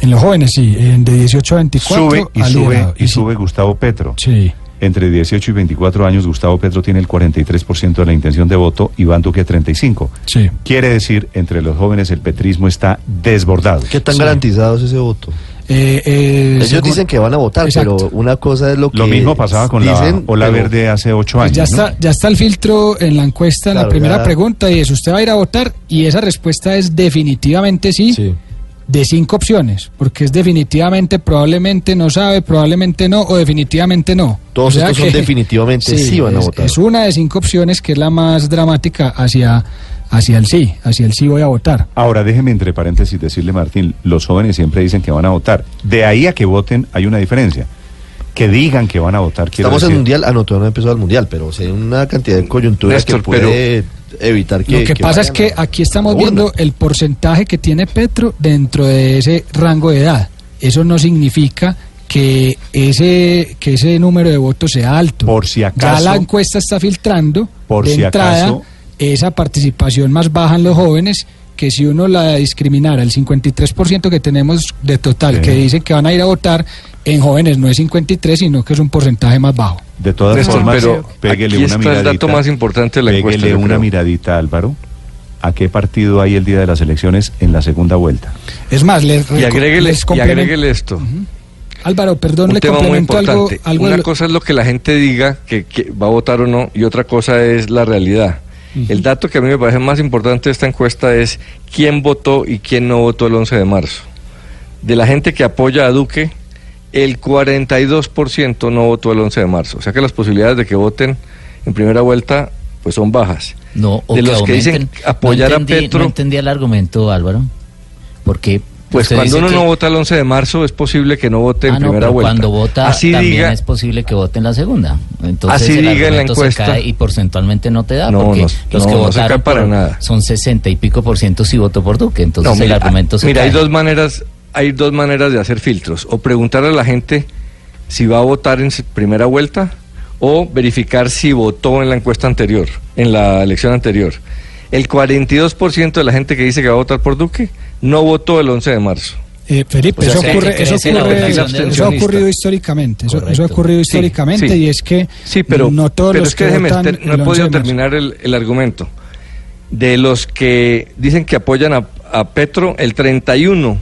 En los jóvenes, sí, en de 18 a 24. Sube y sube y sube Gustavo Petro. Sí. Entre 18 y 24 años, Gustavo Petro tiene el 43% de la intención de voto, Iván Duque 35%. Sí. Quiere decir, entre los jóvenes el petrismo está desbordado. ¿Qué tan garantizado es ese voto? Eh, eh, Ellos según- dicen que van a votar, Exacto. pero una cosa es lo que Lo mismo pasaba con dicen, la ola pero- verde hace ocho Pues años. ya ¿no? está, ya está el filtro en la encuesta, en la primera ya- pregunta, y es, ¿usted va a ir a votar? Y esa respuesta es definitivamente sí, de cinco opciones, porque es definitivamente, probablemente no sabe, probablemente no, o definitivamente no. Todos O sea estos son definitivamente sí van a votar. Es una de cinco opciones que es la más dramática hacia, hacia el sí, hacia el sí voy a votar. Ahora, déjeme entre paréntesis decirle, Martín, los jóvenes siempre dicen que van a votar. De ahí a que voten hay una diferencia. Que digan que van a votar. Estamos en decir- mundial, ah, no, todavía no ha empezado el mundial, pero sí hay una cantidad de coyunturas Néstor, que puede evitar que. Lo que, pasa es que aquí estamos viendo el porcentaje que tiene Petro dentro de ese rango de edad. Eso no significa que ese que ese número de votos sea alto. Por si Ya acaso- la encuesta está filtrando Por de si entrada acaso- esa participación más baja en los jóvenes que si uno la discriminara, el 53% que tenemos de total Sí. que dicen que van a ir a votar, en jóvenes no es 53, sino que es un porcentaje más bajo. De todas Néstor, formas, pero péguele aquí una está el miradita. dato más importante de la encuesta, yo una creo. miradita, Álvaro. ¿A qué partido hay el día de las elecciones en la segunda vuelta? Es más, les, Y agréguele, les y agréguele esto. Álvaro, perdón, un le tema complemento algo, importante. algo Una lo- cosa es lo que la gente diga que, que va a votar o no, y otra cosa es la realidad. El dato que a mí me parece más importante de esta encuesta es quién votó y quién no votó el 11 de marzo. De la gente que apoya a Duque, el 42% no votó el 11 de marzo. O sea que las posibilidades de que voten en primera vuelta pues son bajas. No, o de los que dicen apoyar no a entendí, Petro, No entendía el argumento, Álvaro. Porque. Pues usted cuando uno que- no vota el 11 de marzo es posible que no vote en Ah, no, primera pero vuelta. cuando vota Así también diga, es posible que vote en la segunda. Entonces Así el diga en la se encuesta. cae y porcentualmente no te da No, porque no, los que votaron para por- nada. son 60 y pico por ciento si votó por Duque. Entonces mira, el argumento se mira, cae. hay dos maneras, hay dos maneras de hacer filtros. O preguntarle a la gente si va a votar en primera vuelta o verificar si votó en la encuesta anterior, en la elección anterior. El 42% de la gente que dice que va a votar por Duque no votó el 11 de marzo. Eh, Felipe, Pues eso, ocurre, eso, ocurre- ha ocurrido históricamente. Eso, eso ha ocurrido históricamente sí. y es que Sí, pero, no todos pero los es que, que déjeme, votan ter- no he 11 podido terminar el, el argumento. De los que dicen que apoyan a, a Petro, el 31%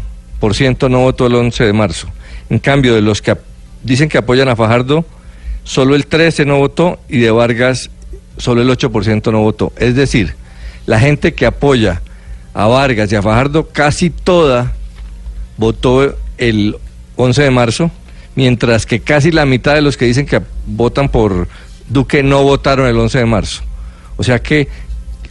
no votó el 11 de marzo. En cambio, de los que dicen que apoyan a Fajardo, solo el 13% no votó y de Vargas solo el 8% no votó. Es decir, la gente que apoya a Vargas y a Fajardo, casi toda votó el 11 de marzo, mientras que casi la mitad de los que dicen que votan por Duque no votaron el 11 de marzo. O sea que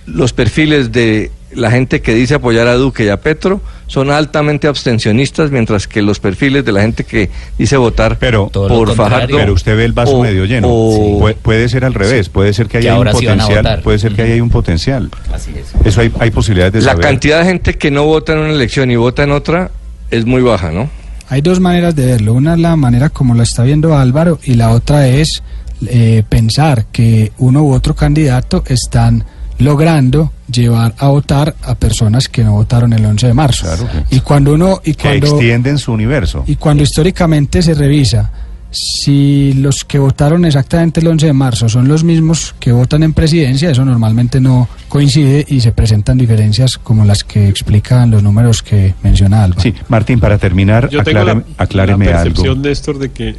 los perfiles de la gente que dice apoyar a Duque y a Petro son altamente abstencionistas, mientras que los perfiles de la gente que dice votar por Fajardo. Pero usted ve el vaso o- medio lleno. o- Pu- puede ser al revés, puede ser que Que haya un potencial, puede ser que haya un potencial. Así es. Eso hay, hay posibilidades de la saber. cantidad de gente que no vota en una elección y vota en otra es muy baja, ¿no? Hay dos maneras de verlo. Una es la manera como lo está viendo Álvaro y la otra es eh, pensar que uno u otro candidato están logrando llevar a votar a personas que no votaron el 11 de marzo. Y cuando uno y que cuando extienden su universo. y cuando históricamente se revisa si los que votaron exactamente el 11 de marzo son los mismos que votan en presidencia, eso normalmente no coincide y se presentan diferencias como las que explican los números que menciona Álvaro. Sí, Martín, para terminar, Yo tengo la, acláreme, acláreme la algo. percepción, Néstor, de que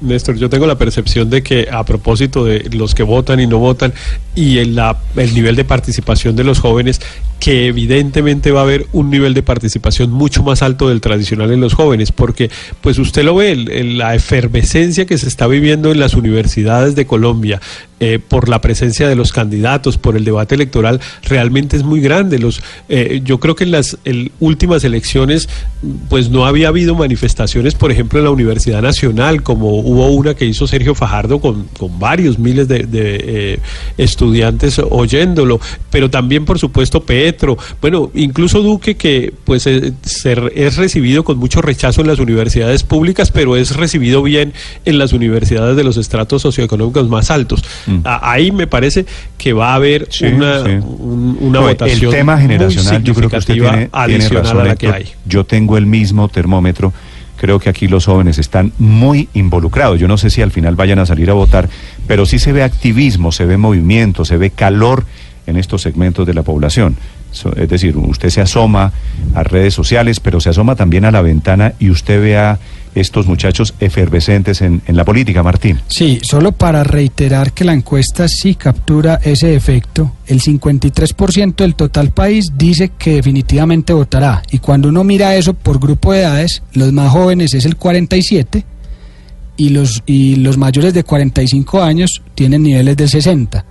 Néstor, yo tengo la percepción de que a propósito de los que votan y no votan y el, la- el nivel de participación de los jóvenes, que evidentemente va a haber un nivel de participación mucho más alto del tradicional en los jóvenes, porque pues usted lo ve, la efervescencia que se está viviendo en las universidades de Colombia eh, por la presencia de los candidatos, por el debate electoral, realmente es muy grande. Los, eh, yo creo que en las últimas elecciones pues no había habido manifestaciones, por ejemplo, en la Universidad Nacional, como hubo una que hizo Sergio Fajardo con, con varios miles de, eh, estudiantes oyéndolo, pero también, por supuesto, Petro, bueno, incluso Duque, que pues es recibido con mucho rechazo en las universidades públicas, pero es recibido bien en las universidades de los estratos socioeconómicos más altos. A- ahí me parece que va a haber Sí, una, sí. un- una No, votación El tema generacional, muy yo creo que usted tiene, tiene adicional razón, a la que hay. Yo tengo el mismo termómetro. Creo que aquí los jóvenes están muy involucrados. Yo no sé si al final vayan a salir a votar, pero sí se ve activismo, se ve movimiento, se ve calor en estos segmentos de la población. Es decir, usted se asoma a redes sociales, pero se asoma también a la ventana y usted ve a estos muchachos efervescentes en, en la política, Martín. Sí, solo para reiterar que la encuesta sí captura ese efecto, el 53% del total país dice que definitivamente votará. Y cuando uno mira eso por grupo de edades, los más jóvenes es el 47 y los, y los mayores de 45 años tienen niveles de 60.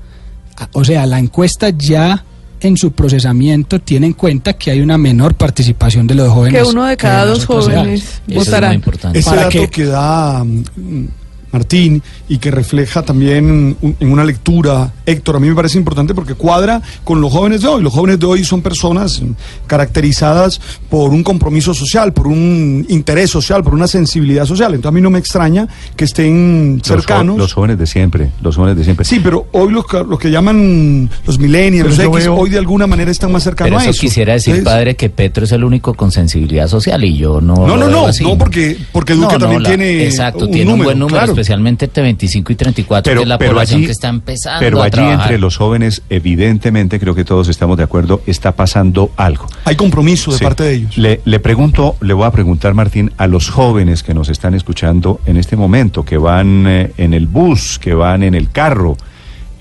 Ah, O sea, la encuesta ya en su procesamiento tiene en cuenta que hay una menor participación de los jóvenes. Que uno de cada dos jóvenes votará. Ese Para dato que- que, da mm, Martín y que refleja también un- en una lectura, Héctor, a mí me parece importante porque cuadra con los jóvenes de hoy. Los jóvenes de hoy son personas caracterizadas por un compromiso social, por un interés social, por una sensibilidad social. Entonces a mí no me extraña que estén cercanos. Los, jóvenes de siempre, los jóvenes de siempre. Sí, pero hoy los, que- los que llaman los millennials, los X, veo- hoy de alguna manera están más cercanos Pero a eso eso. quisiera decir, Entonces, padre, que Petro es el único con sensibilidad social y yo no. No, lo no, no, así. no, porque- porque Duque también tiene Exacto, un tiene un buen número, claro. Especialmente entre 25 y 34, Pero, que es la población allí, que está empezando pero a allí trabajar. entre los jóvenes, evidentemente, creo que todos estamos de acuerdo, está pasando algo. Hay compromiso de Sí. parte de ellos. Le, le pregunto, le voy a preguntar, Martín, a los jóvenes que nos están escuchando en este momento, que van eh, en el bus, que van en el carro,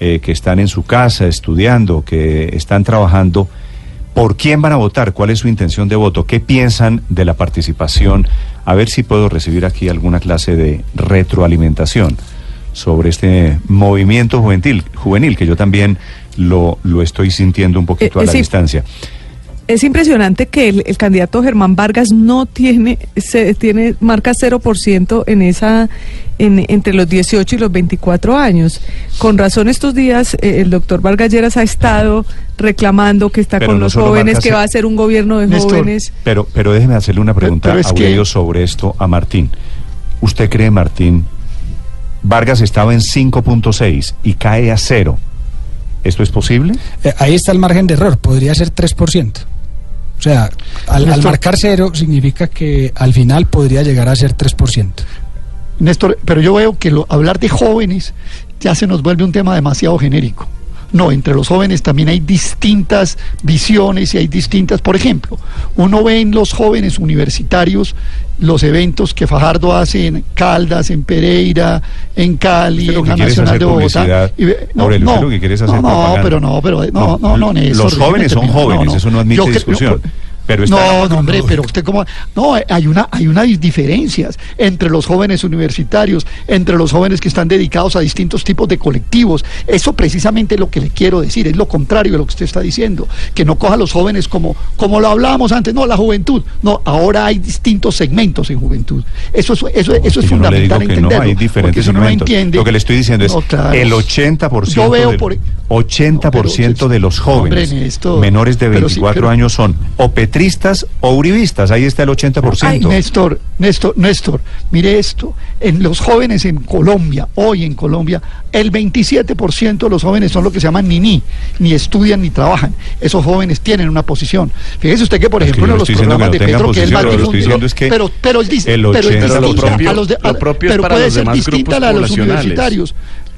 eh, que están en su casa estudiando, que están trabajando, ¿por quién van a votar? ¿Cuál es su intención de voto? ¿Qué piensan de la participación? A ver si puedo recibir aquí alguna clase de retroalimentación sobre este movimiento juvenil, juvenil que yo también lo, lo estoy sintiendo un poquito Eh, a eh, la sí. distancia. Es impresionante que el, el candidato Germán Vargas no tiene, se, tiene marca 0% en esa, en, entre los 18 y los 24 años. Con razón estos días eh, el doctor Vargas Lleras ha estado reclamando que está Pero con no los jóvenes, que va a ser un gobierno de Néstor, jóvenes. Pero, pero déjeme hacerle una pregunta pero es a Aurelio que- sobre esto a Martín. ¿Usted cree, Martín, Vargas estaba en 5.6 y cae a cero? ¿Esto es posible? Eh, ahí está el margen de error, podría ser 3%. O sea, al, al marcar cero significa que al final podría llegar a ser 3%. Néstor, pero yo veo que lo- hablar de jóvenes ya se nos vuelve un tema demasiado genérico. No, entre los jóvenes también hay distintas visiones y hay distintas, por ejemplo, uno ve en los jóvenes universitarios los eventos que Fajardo hace en Caldas, en Pereira, en Cali, en la Nacional de Bogotá. y ve- Aurelio, lo que es hacer no, no, pero no, pero no, no, no, Néstor, Los jóvenes son jóvenes, eso no admite discusión. No, Pero no, no, hombre, pero usted como... No, hay una, hay unas diferencias entre los jóvenes universitarios, entre los jóvenes que están dedicados a distintos tipos de colectivos. Eso precisamente es lo que le quiero decir, es lo contrario de lo que usted está diciendo, que no coja a los jóvenes como, como lo hablábamos antes, no, la juventud. No, ahora hay distintos segmentos en juventud. Eso es, eso, eso es no fundamental que no, entenderlo. hay diferentes no entiende... Lo que le estoy diciendo es claro. el 80%, Yo veo del- por- 80% de los jóvenes Hombre, Néstor, menores de pero sí, 24 pero- años son o petristas o uribistas. Ahí está el 80%. Ay, Néstor, Néstor, Néstor, mire esto. En los jóvenes en Colombia, hoy en Colombia, el 27% de los jóvenes son lo que se llaman ni ni estudian ni trabajan. Esos jóvenes tienen una posición. Fíjese usted que, por Es que ejemplo, yo en no los programas de Petro, que él pero es que pero, pero es, dis- el pero es 80 distinta a los de, lo propio es pero para puede los ser demás distinta grupos a la de los universitarios.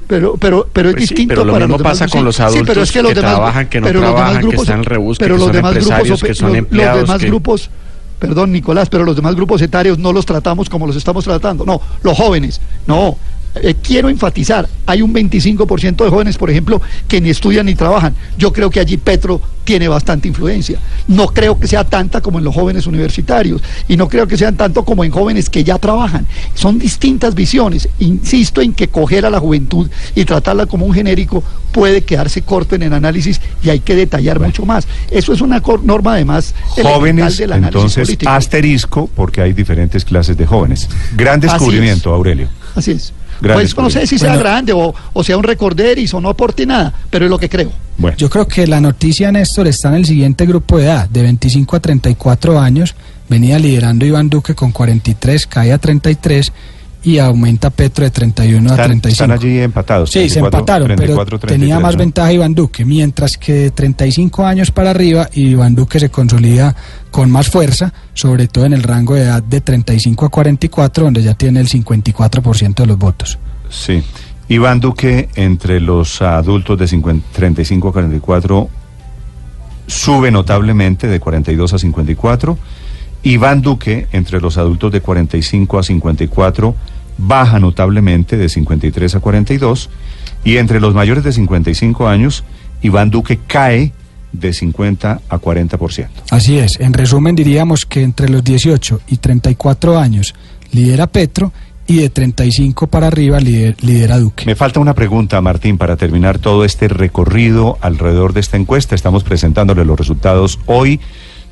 Pero, pero, pero es Pues sí, distinto pero lo para mismo los demás pasa con los sí, pero adultos es que, los que demás, trabajan, que no pero los demás trabajan, que grupos, están en rebusque, pero que los son demás grupos, empresarios, que son los- empleados, los demás que- grupos Perdón, Nicolás, pero los demás grupos etarios no los tratamos como los estamos tratando. No, los jóvenes, no. Eh, quiero enfatizar, hay un 25% de jóvenes, por ejemplo, que ni estudian ni trabajan. Yo creo que allí Petro tiene bastante influencia. No creo que sea tanta como en los jóvenes universitarios y no creo que sean tanto como en jóvenes que ya trabajan. Son distintas visiones. Insisto en que coger a la juventud y tratarla como un genérico puede quedarse corto en el análisis y hay que detallar mucho más. Eso es una norma además Jóvenes, del análisis entonces, político. asterisco, porque hay diferentes clases de jóvenes. Gran descubrimiento, Aurelio. Así es. Gran pues no sé si sea Bueno. grande o, o sea un recorderis o no aporte nada, pero es lo que creo. Yo creo que la noticia, Néstor, está en el siguiente grupo de edad, de 25 a 34 años. Venía liderando Iván Duque con 43, cae a 33 y aumenta Petro de 31 a Están, 35. están allí empatados. Sí, se 34, empataron, 34, pero tenía 33, más ¿no? ventaja Iván Duque, mientras que de 35 años para arriba Iván Duque se consolida con más fuerza, sobre todo en el rango de edad de 35 a 44, donde ya tiene el 54% de los votos. Sí. Iván Duque, entre los adultos de 50 35 a 44, sube notablemente de 42 a 54. Iván Duque, entre los adultos de 45 a 54, baja notablemente de 53 a 42. Y entre los mayores de 55 años, Iván Duque cae de 50 a 40%. Así es, en resumen diríamos que entre los 18 y 34 años lidera Petro y de 35 para arriba lider- lidera Duque. Me falta una pregunta, Martín, para terminar todo este recorrido alrededor de esta encuesta. Estamos presentándole los resultados hoy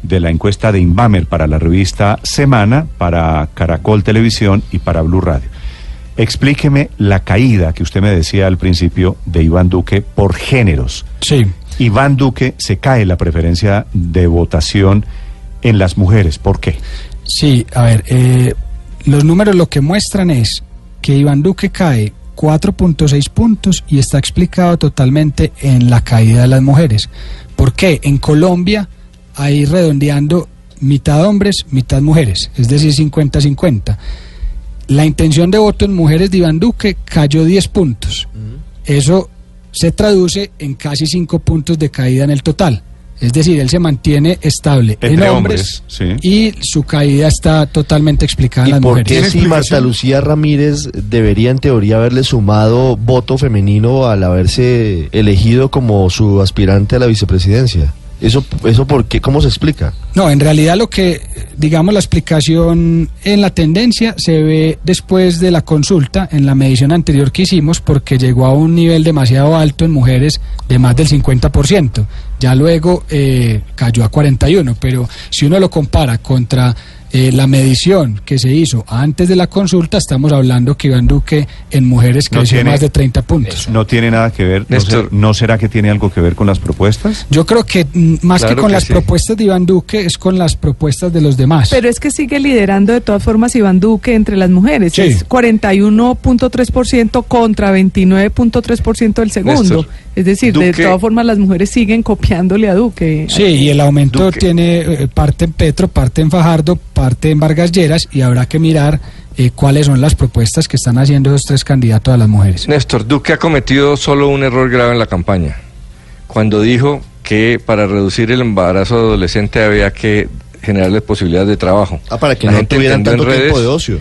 de la encuesta de Inbamer para la revista Semana, para Caracol Televisión y para Blue Radio. Explíqueme la caída que usted me decía al principio de Iván Duque por géneros. Sí. Iván Duque se cae la preferencia de votación en las mujeres. ¿Por qué? Sí, a ver, eh, los números lo que muestran es que Iván Duque cae 4.6 puntos y está explicado totalmente en la caída de las mujeres. ¿Por qué? En Colombia, ahí redondeando, mitad hombres, mitad mujeres, es decir, 50-50. La intención de voto en mujeres de Iván Duque cayó 10 puntos. Eso se traduce en casi 5 puntos de caída en el total. Es decir, él se mantiene estable en Entre hombres, hombres, sí. y su caída está totalmente explicada en ¿Y las por mujeres. qué si Marta Lucía Ramírez debería en teoría haberle sumado voto femenino al haberse elegido como su aspirante a la vicepresidencia? ¿Eso, eso por qué? ¿Cómo se explica? No, en realidad lo que, digamos, la explicación en la tendencia se ve después de la consulta, en la medición anterior que hicimos, porque llegó a un nivel demasiado alto en mujeres de más del 50%. Ya luego eh, cayó a 41, pero si uno lo compara contra eh, la medición que se hizo antes de la consulta, estamos hablando que Iván Duque en mujeres No creció tiene- más de 30 puntos. ¿No tiene nada que ver? ¿No, Néstor. ser- ¿no será que tiene algo que ver con las propuestas? Yo creo que mm, más que con que las sí. propuestas de Iván Duque es con las propuestas de los demás. Pero es que sigue liderando de todas formas Iván Duque entre las mujeres. Sí. Es 41.3% contra 29.3% del segundo. Néstor, es decir, de todas formas las mujeres siguen copiándole a Duque. Sí, y el aumento Duque. tiene eh, parte en Petro, parte en Fajardo, parte en Vargas Lleras y habrá que mirar eh, cuáles son las propuestas que están haciendo esos tres candidatos a las mujeres. Néstor, Duque ha cometido solo un error grave en la campaña, cuando dijo que para reducir el embarazo adolescente había que generarles posibilidades de trabajo. Ah, para que La no gente tuvieran tanto en tiempo de ocio.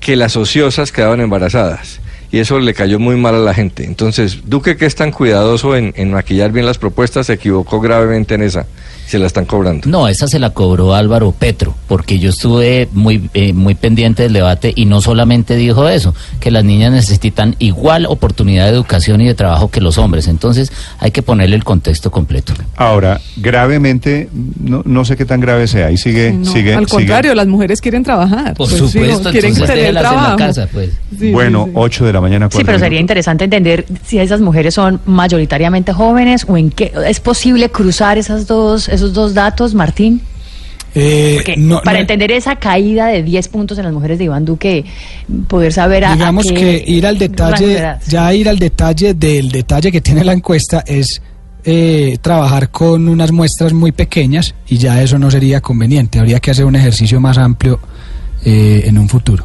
que las ociosas quedaban embarazadas. Y eso le cayó muy mal a la gente. Entonces, Duque, que es tan cuidadoso en, en maquillar bien las propuestas, se equivocó gravemente en esa. Se la están cobrando. No, esa se la cobró Álvaro Petro, porque yo estuve muy, eh, muy pendiente del debate y no solamente dijo eso, que las niñas necesitan igual oportunidad de educación y de trabajo que los hombres. Entonces hay que ponerle el contexto completo. Ahora, gravemente, no, no sé qué tan grave sea. Y sigue, No, sigue, al sigue. contrario, las mujeres quieren trabajar. Por Pues, sí, supuesto, quieren tener déjelas en la trabajo. casa, pues. Sí, bueno, sí, sí. 8 de la mañana. Sí, pero sería interesante entender si esas mujeres son mayoritariamente jóvenes o en qué es posible cruzar esas dos, esos dos datos, Martín. Eh, no- para no- entender esa caída de 10 puntos en las mujeres de Iván Duque, poder saber a, a digamos qué que ir al detalle, ya ir al detalle del detalle que tiene la encuesta es eh, trabajar con unas muestras muy pequeñas y ya eso no sería conveniente. Habría que hacer un ejercicio más amplio eh, en un futuro.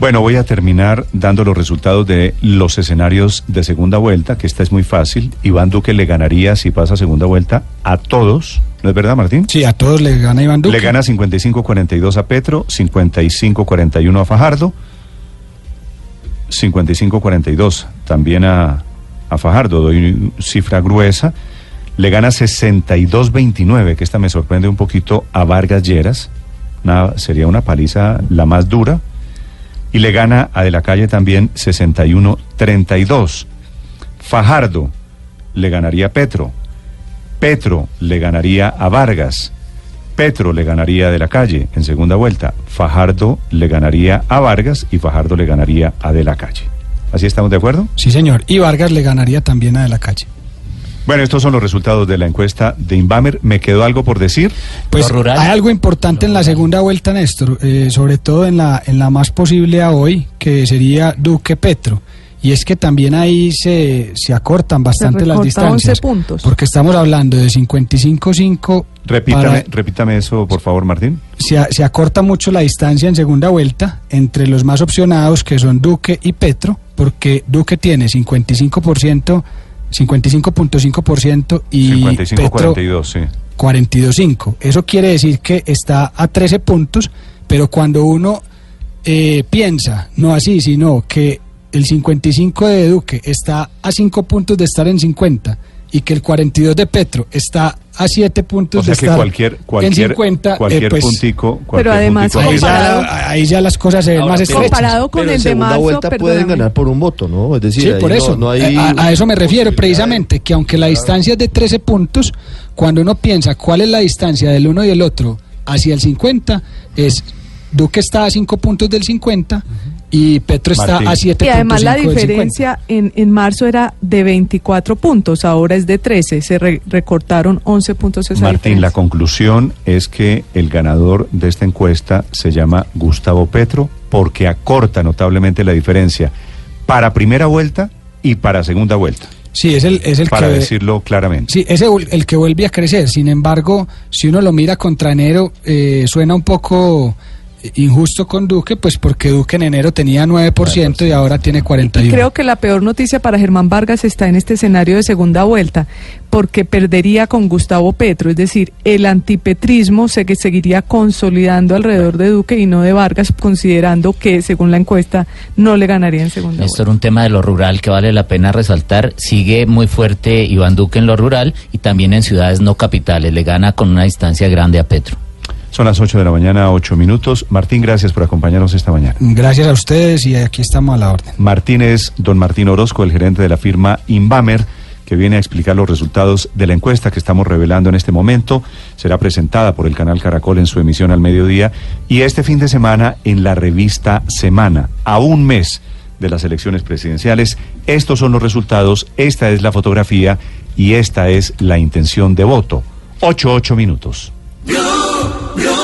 Bueno, voy a terminar dando los resultados de los escenarios de segunda vuelta, que esta es muy fácil. Iván Duque le ganaría, si pasa segunda vuelta, a todos. ¿No es verdad, Martín? Sí, a todos les gana Iván Duque. Le gana 55-42 a Petro, 55-41 a Fajardo. 55-42. También a, a Fajardo, doy cifra gruesa. Le gana 62-29, que esta me sorprende un poquito a Vargas Lleras. Una- sería una paliza la más dura. Y le gana a De la Calle también 61-32. Fajardo le ganaría a Petro. Petro le ganaría a Vargas. Petro le ganaría De la Calle en segunda vuelta. Fajardo le ganaría a Vargas y Fajardo le ganaría a De la Calle. ¿Así estamos de acuerdo? Sí, señor. Y Vargas le ganaría también a De la Calle. Bueno, estos son los resultados de la encuesta de Inbamer. ¿Me quedó algo por decir? Pues hay algo importante en la segunda vuelta, Néstor, eh, sobre todo en la, en la más posible a hoy, que sería Duque Petro. Y es que también ahí se, se acortan bastante las recorta 11 distancias. puntos. Porque estamos hablando de 55-5. Repítame, para- repítame eso, por favor, Martín. se, se acorta mucho la distancia en segunda vuelta entre los más opcionados que son Duque y Petro, porque Duque tiene 55%, 55.5% y Petro 55-42, sí. 42.5. Eso quiere decir que está a 13 puntos, pero cuando uno eh, piensa, no así, sino que el 55 de Duque está a 5 puntos de estar en 50 y que el 42 de Petro está a 7 puntos O sea de que estar cualquier, en cualquier, 50, eh, cualquier pues, puntico, cualquier además, puntico ahí, ya, ahí ya las cosas se ven más pero- estrechas. Comparado con Pero en el de segunda marzo, vuelta pueden ganar por un voto, ¿no? Es decir, Sí, ahí por no- eso. no hay a, a eso me refiero precisamente, que aunque la distancia es de 13 puntos, cuando uno piensa cuál es la distancia del uno y el otro hacia el 50, es Duque está a 5 puntos del 50 y Petro está a 7 Y además la del 50. diferencia en, en marzo era de 24 puntos, ahora es de 13, se re- recortaron 11 puntos esa Martín, la conclusión es que el ganador de esta encuesta se llama Gustavo Petro porque acorta notablemente la diferencia para primera vuelta y para segunda vuelta, Sí, es el, es el para que... decirlo claramente. Sí, es el, el que vuelve a crecer. Sin embargo, si uno lo mira contra enero, eh, suena un poco injusto con Duque, pues porque Duque en enero tenía 9% y ahora tiene 41%. Y creo que la peor noticia para Germán Vargas está en este escenario de segunda vuelta, porque perdería con Gustavo Petro, es decir, el antipetrismo se que seguiría consolidando alrededor de Duque y no de Vargas, considerando que, según la encuesta, no le ganaría en segunda Esto era un tema de lo rural que vale la pena resaltar. Sigue muy fuerte Iván Duque en lo rural y también en ciudades no capitales. Le gana con una distancia grande a Petro. Son las 8 de la mañana, 8 minutos. Martín, gracias por acompañarnos esta mañana. Gracias a ustedes y aquí estamos a la orden. Martín es don Martín Orozco, el gerente de la firma Inbamer, que viene a explicar los resultados de la encuesta que estamos revelando en este momento. Será presentada por el canal Caracol en su emisión al mediodía y este fin de semana en la revista Semana, a un mes de las elecciones presidenciales. Estos son los resultados, esta es la fotografía y esta es la intención de voto. Ocho, ocho minutos. No.